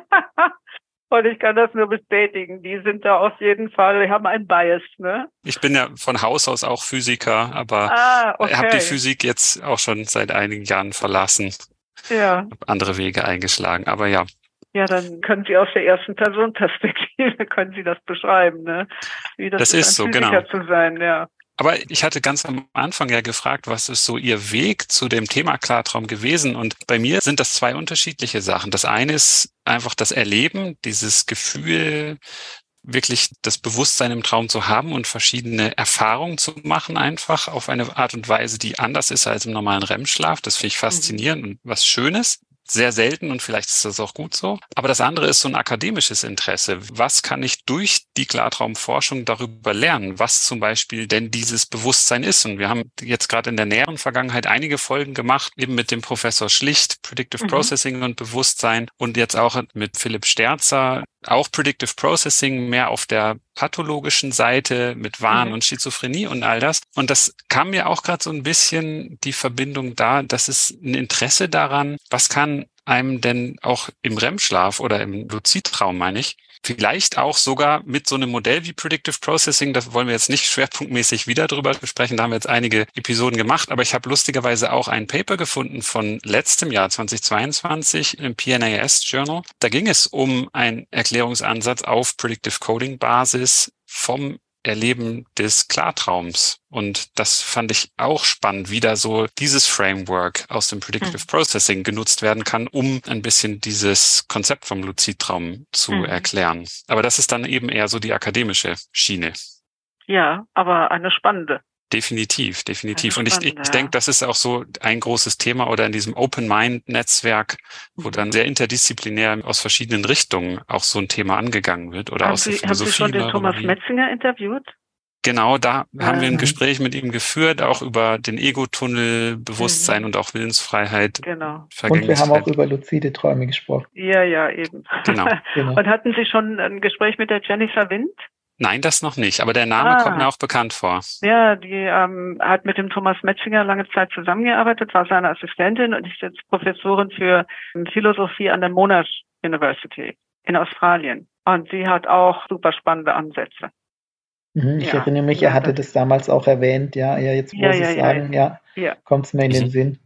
Und ich kann das nur bestätigen. Die sind da auf jeden Fall, die haben ein Bias, ne? Ich bin ja von Haus aus auch Physiker, aber ah, okay. habe die Physik jetzt auch schon seit einigen Jahren verlassen. Ja. Hab andere Wege eingeschlagen, aber ja. Ja, dann können Sie aus der ersten Person Perspektive können Sie das beschreiben, ne? Wie das, das ist, ist so, Physiker genau. zu sein, ja. Aber ich hatte ganz am Anfang ja gefragt, was ist so Ihr Weg zu dem Thema Klartraum gewesen? Und bei mir sind das zwei unterschiedliche Sachen. Das eine ist einfach das Erleben, dieses Gefühl, wirklich das Bewusstsein im Traum zu haben und verschiedene Erfahrungen zu machen, einfach auf eine Art und Weise, die anders ist als im normalen REM-Schlaf. Das finde ich mhm. faszinierend und was Schönes sehr selten und vielleicht ist das auch gut so. Aber das andere ist so ein akademisches Interesse. Was kann ich durch die Klartraumforschung darüber lernen, was zum Beispiel denn dieses Bewusstsein ist? Und wir haben jetzt gerade in der näheren Vergangenheit einige Folgen gemacht, eben mit dem Professor Schlicht, Predictive mhm. Processing und Bewusstsein und jetzt auch mit Philipp Sterzer, auch Predictive Processing mehr auf der pathologischen Seite mit Wahn mhm. und Schizophrenie und all das. Und das kam mir auch gerade so ein bisschen die Verbindung da, dass es ein Interesse daran, was kann einem denn auch im REM-Schlaf oder im Luzidtraum, meine ich, Vielleicht auch sogar mit so einem Modell wie Predictive Processing. Das wollen wir jetzt nicht schwerpunktmäßig wieder drüber besprechen. Da haben wir jetzt einige Episoden gemacht. Aber ich habe lustigerweise auch ein Paper gefunden von letztem Jahr 2022 im PNAS Journal. Da ging es um einen Erklärungsansatz auf Predictive Coding Basis vom Erleben des Klartraums. Und das fand ich auch spannend, wie da so dieses Framework aus dem Predictive mhm. Processing genutzt werden kann, um ein bisschen dieses Konzept vom Luzidtraum zu mhm. erklären. Aber das ist dann eben eher so die akademische Schiene. Ja, aber eine spannende. Definitiv, definitiv. Und ich, ich denke, das ist auch so ein großes Thema oder in diesem Open Mind Netzwerk, wo mhm. dann sehr interdisziplinär aus verschiedenen Richtungen auch so ein Thema angegangen wird oder haben aus Sie, der Philosophie. Haben Sie schon den Thomas Metzinger interviewt? Genau, da ja. haben wir ein Gespräch mit ihm geführt, auch über den Ego-Tunnel, Bewusstsein mhm. und auch Willensfreiheit. Genau. Und wir haben auch über luzide Träume gesprochen. Ja, ja, eben. Genau. genau. Und hatten Sie schon ein Gespräch mit der Jennifer Wind? Nein, das noch nicht, aber der Name ah. kommt mir auch bekannt vor. Ja, die ähm, hat mit dem Thomas Metzinger lange Zeit zusammengearbeitet, war seine Assistentin und ist jetzt Professorin für Philosophie an der Monash University in Australien. Und sie hat auch super spannende Ansätze. Mhm, ich ja. erinnere mich, er hatte das damals auch erwähnt, ja, ja jetzt muss ja, ich ja, sagen, ja, ja. kommt es mir in den. Sinn.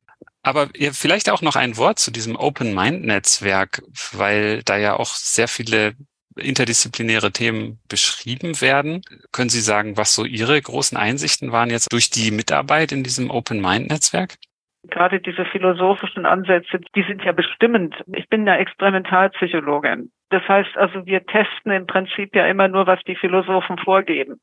Aber vielleicht auch noch ein Wort zu diesem Open Mind Netzwerk, weil da ja auch sehr viele interdisziplinäre Themen beschrieben werden. Können Sie sagen, was so Ihre großen Einsichten waren jetzt durch die Mitarbeit in diesem Open Mind Netzwerk? Gerade diese philosophischen Ansätze, die sind ja bestimmend. Ich bin ja Experimentalpsychologin. Das heißt also, wir testen im Prinzip ja immer nur, was die Philosophen vorgeben.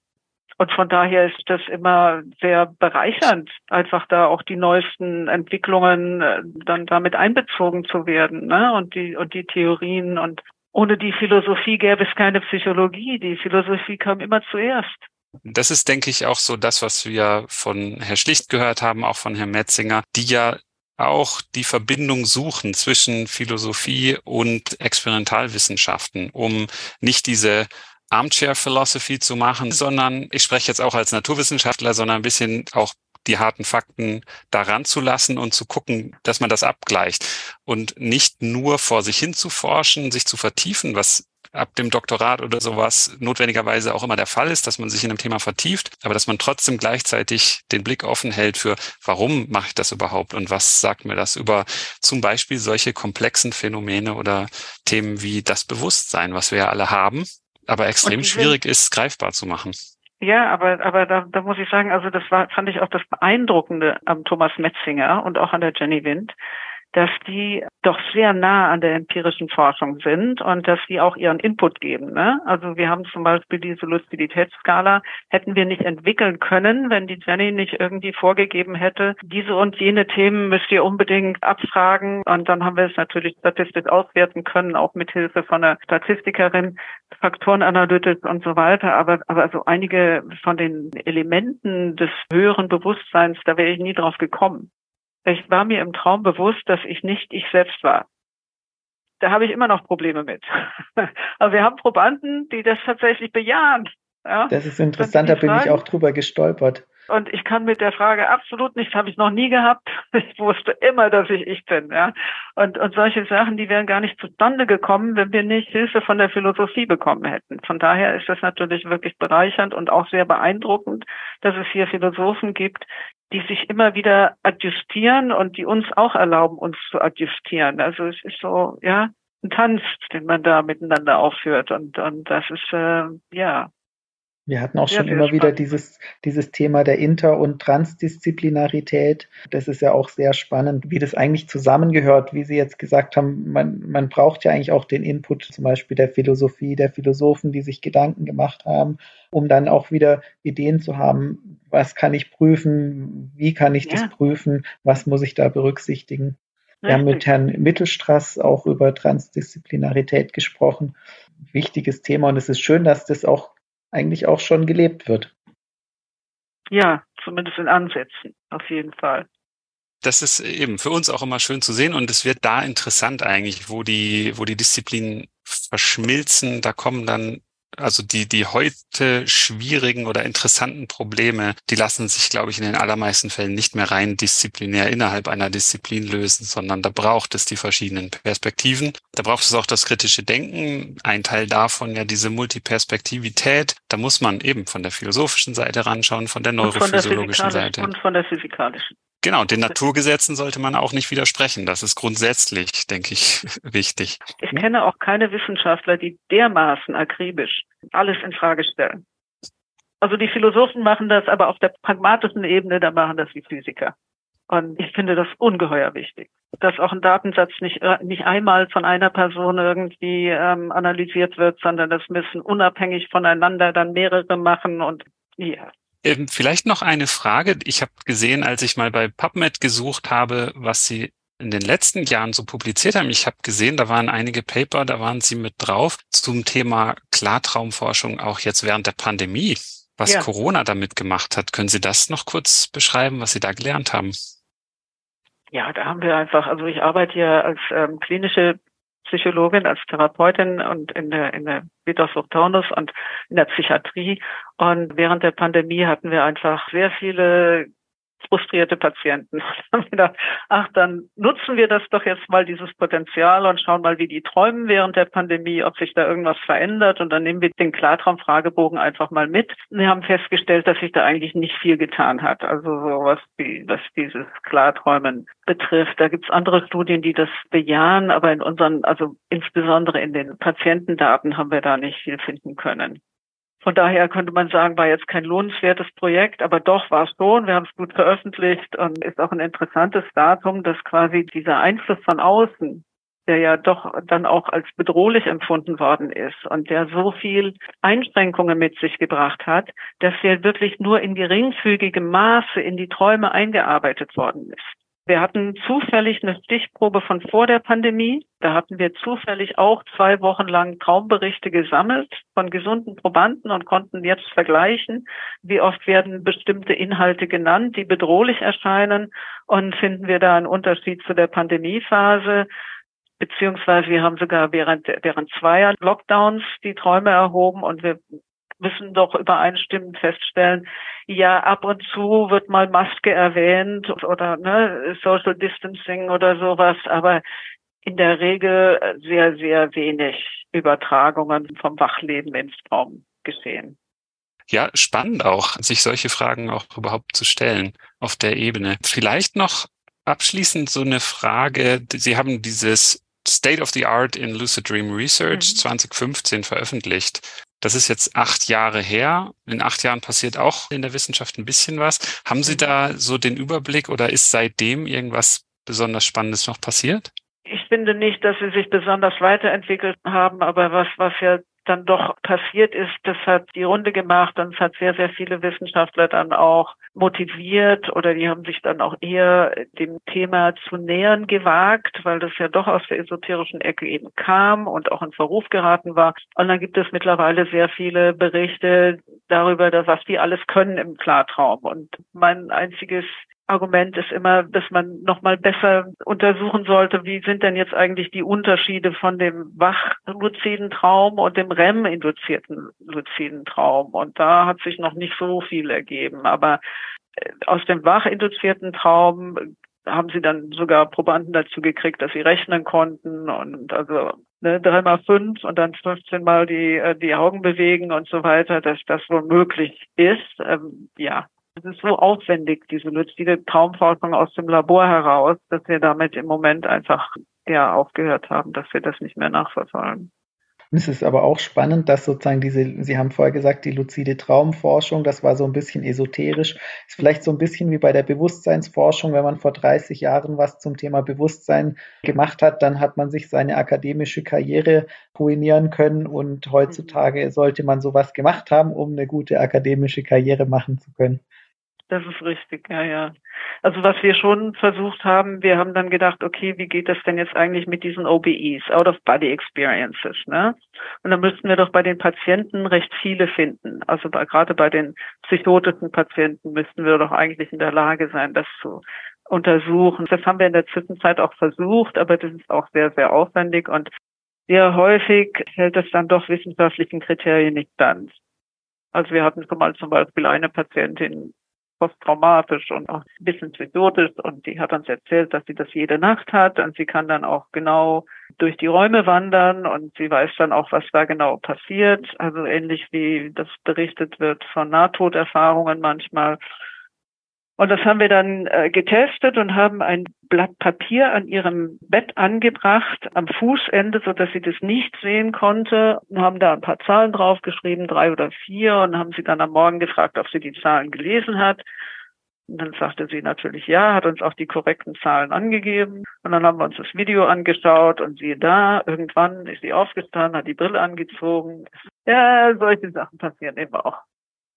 Und von daher ist das immer sehr bereichernd, einfach da auch die neuesten Entwicklungen äh, dann damit einbezogen zu werden, ne? Und die, und die Theorien und ohne die Philosophie gäbe es keine Psychologie. Die Philosophie kam immer zuerst. Das ist, denke ich, auch so das, was wir von Herr Schlicht gehört haben, auch von Herrn Metzinger, die ja auch die Verbindung suchen zwischen Philosophie und Experimentalwissenschaften, um nicht diese Armchair Philosophy zu machen, sondern ich spreche jetzt auch als Naturwissenschaftler, sondern ein bisschen auch die harten Fakten daran zu lassen und zu gucken, dass man das abgleicht und nicht nur vor sich hin zu forschen, sich zu vertiefen, was ab dem Doktorat oder sowas notwendigerweise auch immer der Fall ist, dass man sich in einem Thema vertieft, aber dass man trotzdem gleichzeitig den Blick offen hält für, warum mache ich das überhaupt und was sagt mir das über zum Beispiel solche komplexen Phänomene oder Themen wie das Bewusstsein, was wir ja alle haben, aber extrem schwierig ist, greifbar zu machen. Ja, aber, aber da, da muss ich sagen, also das war, fand ich auch das Beeindruckende am Thomas Metzinger und auch an der Jenny Wind, dass die doch sehr nah an der empirischen Forschung sind und dass sie auch ihren Input geben. Ne? Also wir haben zum Beispiel diese Luziditätsskala, hätten wir nicht entwickeln können, wenn die Jenny nicht irgendwie vorgegeben hätte, diese und jene Themen müsst ihr unbedingt abfragen. Und dann haben wir es natürlich statistisch auswerten können, auch mit Hilfe von einer Statistikerin, Faktorenanalytik und so weiter. Aber, aber so einige von den Elementen des höheren Bewusstseins, da wäre ich nie drauf gekommen. Ich war mir im Traum bewusst, dass ich nicht ich selbst war. Da habe ich immer noch Probleme mit. Aber wir haben Probanden, die das tatsächlich bejahen. Ja? Das ist interessant, da bin ich auch drüber gestolpert. Und ich kann mit der Frage absolut nichts, habe ich noch nie gehabt. Ich wusste immer, dass ich ich bin. Ja? Und, und solche Sachen, die wären gar nicht zustande gekommen, wenn wir nicht Hilfe von der Philosophie bekommen hätten. Von daher ist das natürlich wirklich bereichernd und auch sehr beeindruckend, dass es hier Philosophen gibt, die sich immer wieder adjustieren und die uns auch erlauben, uns zu adjustieren. Also es ist so, ja, ein Tanz, den man da miteinander aufführt und, und das ist, äh, ja, wir hatten auch schon immer spannend. wieder dieses, dieses Thema der Inter- und Transdisziplinarität. Das ist ja auch sehr spannend, wie das eigentlich zusammengehört, wie Sie jetzt gesagt haben. Man, man braucht ja eigentlich auch den Input zum Beispiel der Philosophie, der Philosophen, die sich Gedanken gemacht haben, um dann auch wieder Ideen zu haben, was kann ich prüfen, wie kann ich ja. das prüfen, was muss ich da berücksichtigen. Wir haben mit Herrn Mittelstraß auch über Transdisziplinarität gesprochen. Wichtiges Thema und es ist schön, dass das auch eigentlich auch schon gelebt wird. Ja, zumindest in Ansätzen, auf jeden Fall. Das ist eben für uns auch immer schön zu sehen und es wird da interessant eigentlich, wo die, wo die Disziplinen verschmilzen. Da kommen dann also die, die heute schwierigen oder interessanten Probleme, die lassen sich, glaube ich, in den allermeisten Fällen nicht mehr rein disziplinär innerhalb einer Disziplin lösen, sondern da braucht es die verschiedenen Perspektiven. Da braucht es auch das kritische Denken. Ein Teil davon ja diese Multiperspektivität. Da muss man eben von der philosophischen Seite ranschauen, von der neurophysiologischen Seite. Und von der physikalischen. Genau, den Naturgesetzen sollte man auch nicht widersprechen. Das ist grundsätzlich, denke ich, wichtig. Ich kenne auch keine Wissenschaftler, die dermaßen akribisch alles in Frage stellen. Also die Philosophen machen das, aber auf der pragmatischen Ebene, da machen das die Physiker. Und ich finde das ungeheuer wichtig, dass auch ein Datensatz nicht, äh, nicht einmal von einer Person irgendwie ähm, analysiert wird, sondern das müssen unabhängig voneinander dann mehrere machen und ja. Ähm, vielleicht noch eine Frage. Ich habe gesehen, als ich mal bei PubMed gesucht habe, was Sie in den letzten Jahren so publiziert haben. Ich habe gesehen, da waren einige Paper, da waren Sie mit drauf zum Thema Klartraumforschung, auch jetzt während der Pandemie, was ja. Corona damit gemacht hat. Können Sie das noch kurz beschreiben, was Sie da gelernt haben? Ja, da haben wir einfach, also ich arbeite ja als ähm, klinische Psychologin, als Therapeutin und in der, in der Vitas Taunus und in der Psychiatrie. Und während der Pandemie hatten wir einfach sehr viele frustrierte Patienten. ach, dann nutzen wir das doch jetzt mal, dieses Potenzial und schauen mal, wie die träumen während der Pandemie, ob sich da irgendwas verändert. Und dann nehmen wir den Klartraum-Fragebogen einfach mal mit. Wir haben festgestellt, dass sich da eigentlich nicht viel getan hat. Also so was, wie, was dieses Klarträumen betrifft. Da gibt es andere Studien, die das bejahen, aber in unseren, also insbesondere in den Patientendaten haben wir da nicht viel finden können. Von daher könnte man sagen, war jetzt kein lohnenswertes Projekt, aber doch war es schon. Wir haben es gut veröffentlicht und ist auch ein interessantes Datum, dass quasi dieser Einfluss von außen, der ja doch dann auch als bedrohlich empfunden worden ist und der so viel Einschränkungen mit sich gebracht hat, dass der wirklich nur in geringfügigem Maße in die Träume eingearbeitet worden ist. Wir hatten zufällig eine Stichprobe von vor der Pandemie. Da hatten wir zufällig auch zwei Wochen lang Traumberichte gesammelt von gesunden Probanden und konnten jetzt vergleichen, wie oft werden bestimmte Inhalte genannt, die bedrohlich erscheinen und finden wir da einen Unterschied zu der Pandemiephase beziehungsweise wir haben sogar während, während zweier Lockdowns die Träume erhoben und wir müssen doch übereinstimmend feststellen, ja, ab und zu wird mal Maske erwähnt oder ne, Social Distancing oder sowas, aber in der Regel sehr, sehr wenig Übertragungen vom Wachleben ins Traum geschehen. Ja, spannend auch, sich solche Fragen auch überhaupt zu stellen auf der Ebene. Vielleicht noch abschließend so eine Frage. Sie haben dieses State of the Art in Lucid Dream Research mhm. 2015 veröffentlicht. Das ist jetzt acht Jahre her. In acht Jahren passiert auch in der Wissenschaft ein bisschen was. Haben Sie mhm. da so den Überblick oder ist seitdem irgendwas besonders Spannendes noch passiert? Ich finde nicht, dass sie sich besonders weiterentwickelt haben, aber was, was ja dann doch passiert ist, das hat die Runde gemacht und es hat sehr, sehr viele Wissenschaftler dann auch motiviert oder die haben sich dann auch eher dem Thema zu nähern gewagt, weil das ja doch aus der esoterischen Ecke eben kam und auch in Verruf geraten war. Und dann gibt es mittlerweile sehr viele Berichte darüber, was die alles können im Klartraum. Und mein einziges Argument ist immer, dass man nochmal besser untersuchen sollte, wie sind denn jetzt eigentlich die Unterschiede von dem wach-luziden Traum und dem REM-induzierten luziden Traum. Und da hat sich noch nicht so viel ergeben. Aber äh, aus dem wach-induzierten Traum haben sie dann sogar Probanden dazu gekriegt, dass sie rechnen konnten und also ne, dreimal fünf und dann 15 Mal die, äh, die Augen bewegen und so weiter, dass das wohl möglich ist. Ähm, ja, es ist so aufwendig, diese luzide Traumforschung aus dem Labor heraus, dass wir damit im Moment einfach ja aufgehört haben, dass wir das nicht mehr nachverfolgen. es ist aber auch spannend, dass sozusagen diese, Sie haben vorher gesagt, die luzide Traumforschung, das war so ein bisschen esoterisch, ist vielleicht so ein bisschen wie bei der Bewusstseinsforschung, wenn man vor 30 Jahren was zum Thema Bewusstsein gemacht hat, dann hat man sich seine akademische Karriere ruinieren können und heutzutage sollte man sowas gemacht haben, um eine gute akademische Karriere machen zu können. Das ist richtig, ja, ja. Also was wir schon versucht haben, wir haben dann gedacht, okay, wie geht das denn jetzt eigentlich mit diesen OBEs, Out of Body Experiences, ne? Und dann müssten wir doch bei den Patienten recht viele finden. Also bei, gerade bei den psychotischen Patienten müssten wir doch eigentlich in der Lage sein, das zu untersuchen. Das haben wir in der Zwischenzeit auch versucht, aber das ist auch sehr, sehr aufwendig und sehr häufig hält es dann doch wissenschaftlichen Kriterien nicht stand. Also wir hatten schon mal zum Beispiel eine Patientin, posttraumatisch und auch ein bisschen psychotisch und die hat uns erzählt, dass sie das jede Nacht hat und sie kann dann auch genau durch die Räume wandern und sie weiß dann auch, was da genau passiert. Also ähnlich wie das berichtet wird von Nahtoderfahrungen manchmal. Und das haben wir dann äh, getestet und haben ein Blatt Papier an ihrem Bett angebracht, am Fußende, so dass sie das nicht sehen konnte, und haben da ein paar Zahlen draufgeschrieben, drei oder vier, und haben sie dann am Morgen gefragt, ob sie die Zahlen gelesen hat. Und dann sagte sie natürlich ja, hat uns auch die korrekten Zahlen angegeben. Und dann haben wir uns das Video angeschaut und siehe da, irgendwann ist sie aufgestanden, hat die Brille angezogen. Ja, solche Sachen passieren eben auch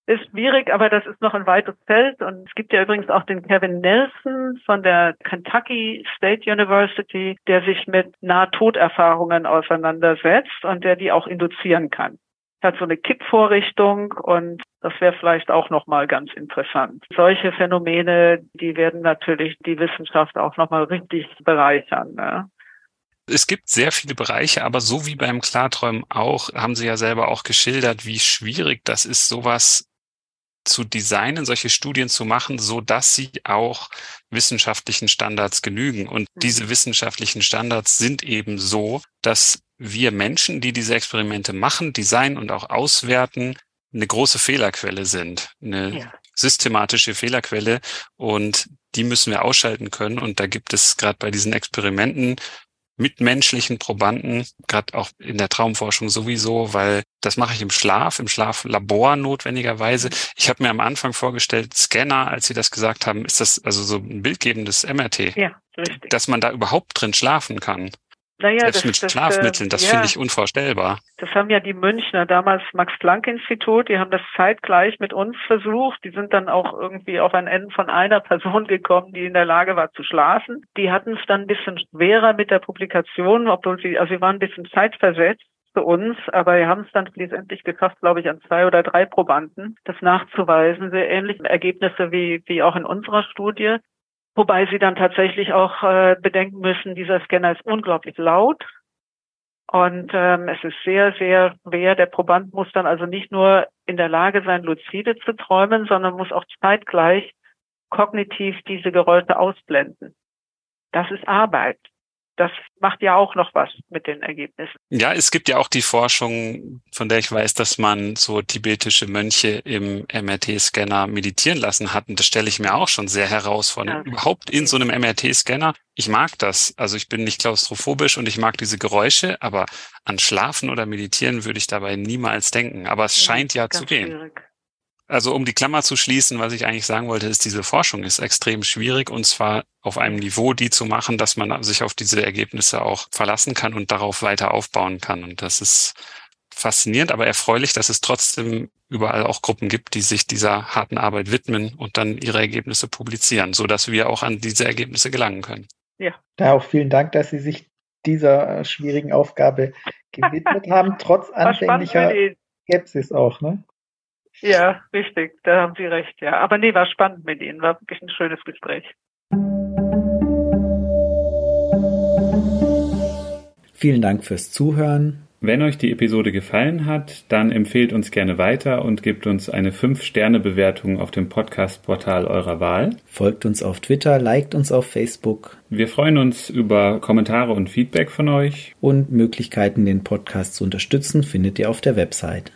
ist schwierig, aber das ist noch ein weites Feld. Und es gibt ja übrigens auch den Kevin Nelson von der Kentucky State University, der sich mit Nahtoderfahrungen auseinandersetzt und der die auch induzieren kann. Hat so eine Kippvorrichtung und das wäre vielleicht auch nochmal ganz interessant. Solche Phänomene, die werden natürlich die Wissenschaft auch nochmal richtig bereichern. Ne? Es gibt sehr viele Bereiche, aber so wie beim Klarträumen auch, haben Sie ja selber auch geschildert, wie schwierig das ist, sowas zu designen, solche Studien zu machen, so dass sie auch wissenschaftlichen Standards genügen. Und mhm. diese wissenschaftlichen Standards sind eben so, dass wir Menschen, die diese Experimente machen, designen und auch auswerten, eine große Fehlerquelle sind, eine ja. systematische Fehlerquelle und die müssen wir ausschalten können. Und da gibt es gerade bei diesen Experimenten mitmenschlichen Probanden, gerade auch in der Traumforschung sowieso, weil das mache ich im Schlaf, im Schlaflabor notwendigerweise. Mhm. Ich habe mir am Anfang vorgestellt, Scanner, als Sie das gesagt haben, ist das also so ein bildgebendes MRT, ja, richtig. dass man da überhaupt drin schlafen kann. Naja, Selbst das, mit das, Schlafmitteln, das, äh, finde ich unvorstellbar. Das haben ja die Münchner, damals Max-Planck-Institut, die haben das zeitgleich mit uns versucht. Die sind dann auch irgendwie auf ein Ende von einer Person gekommen, die in der Lage war zu schlafen. Die hatten es dann ein bisschen schwerer mit der Publikation, obwohl sie, also sie waren ein bisschen zeitversetzt für uns, aber wir haben es dann letztendlich geschafft, glaube ich, an zwei oder drei Probanden, das nachzuweisen. Sehr ähnliche Ergebnisse wie, wie auch in unserer Studie. Wobei sie dann tatsächlich auch äh, bedenken müssen, dieser Scanner ist unglaublich laut. Und ähm, es ist sehr, sehr schwer. Der Proband muss dann also nicht nur in der Lage sein, lucide zu träumen, sondern muss auch zeitgleich kognitiv diese Geräusche ausblenden. Das ist Arbeit das macht ja auch noch was mit den Ergebnissen. Ja, es gibt ja auch die Forschung, von der ich weiß, dass man so tibetische Mönche im MRT-Scanner meditieren lassen hat. Und das stelle ich mir auch schon sehr herausfordernd. Ja. Überhaupt in so einem MRT-Scanner. Ich mag das. Also ich bin nicht klaustrophobisch und ich mag diese Geräusche, aber an Schlafen oder Meditieren würde ich dabei niemals denken. Aber es ja, scheint ja zu gehen. Schwierig. Also um die Klammer zu schließen, was ich eigentlich sagen wollte, ist, diese Forschung ist extrem schwierig und zwar auf einem Niveau, die zu machen, dass man sich auf diese Ergebnisse auch verlassen kann und darauf weiter aufbauen kann. Und das ist faszinierend, aber erfreulich, dass es trotzdem überall auch Gruppen gibt, die sich dieser harten Arbeit widmen und dann ihre Ergebnisse publizieren, so dass wir auch an diese Ergebnisse gelangen können. Ja. Da auch vielen Dank, dass Sie sich dieser äh, schwierigen Aufgabe gewidmet haben, trotz anfänglicher Skepsis auch, ne? Ja, richtig, da haben Sie recht, ja. Aber nee, war spannend mit Ihnen, war wirklich ein schönes Gespräch. Vielen Dank fürs Zuhören. Wenn euch die Episode gefallen hat, dann empfehlt uns gerne weiter und gebt uns eine 5-Sterne-Bewertung auf dem Podcast-Portal eurer Wahl. Folgt uns auf Twitter, liked uns auf Facebook. Wir freuen uns über Kommentare und Feedback von euch. Und Möglichkeiten, den Podcast zu unterstützen, findet ihr auf der Website.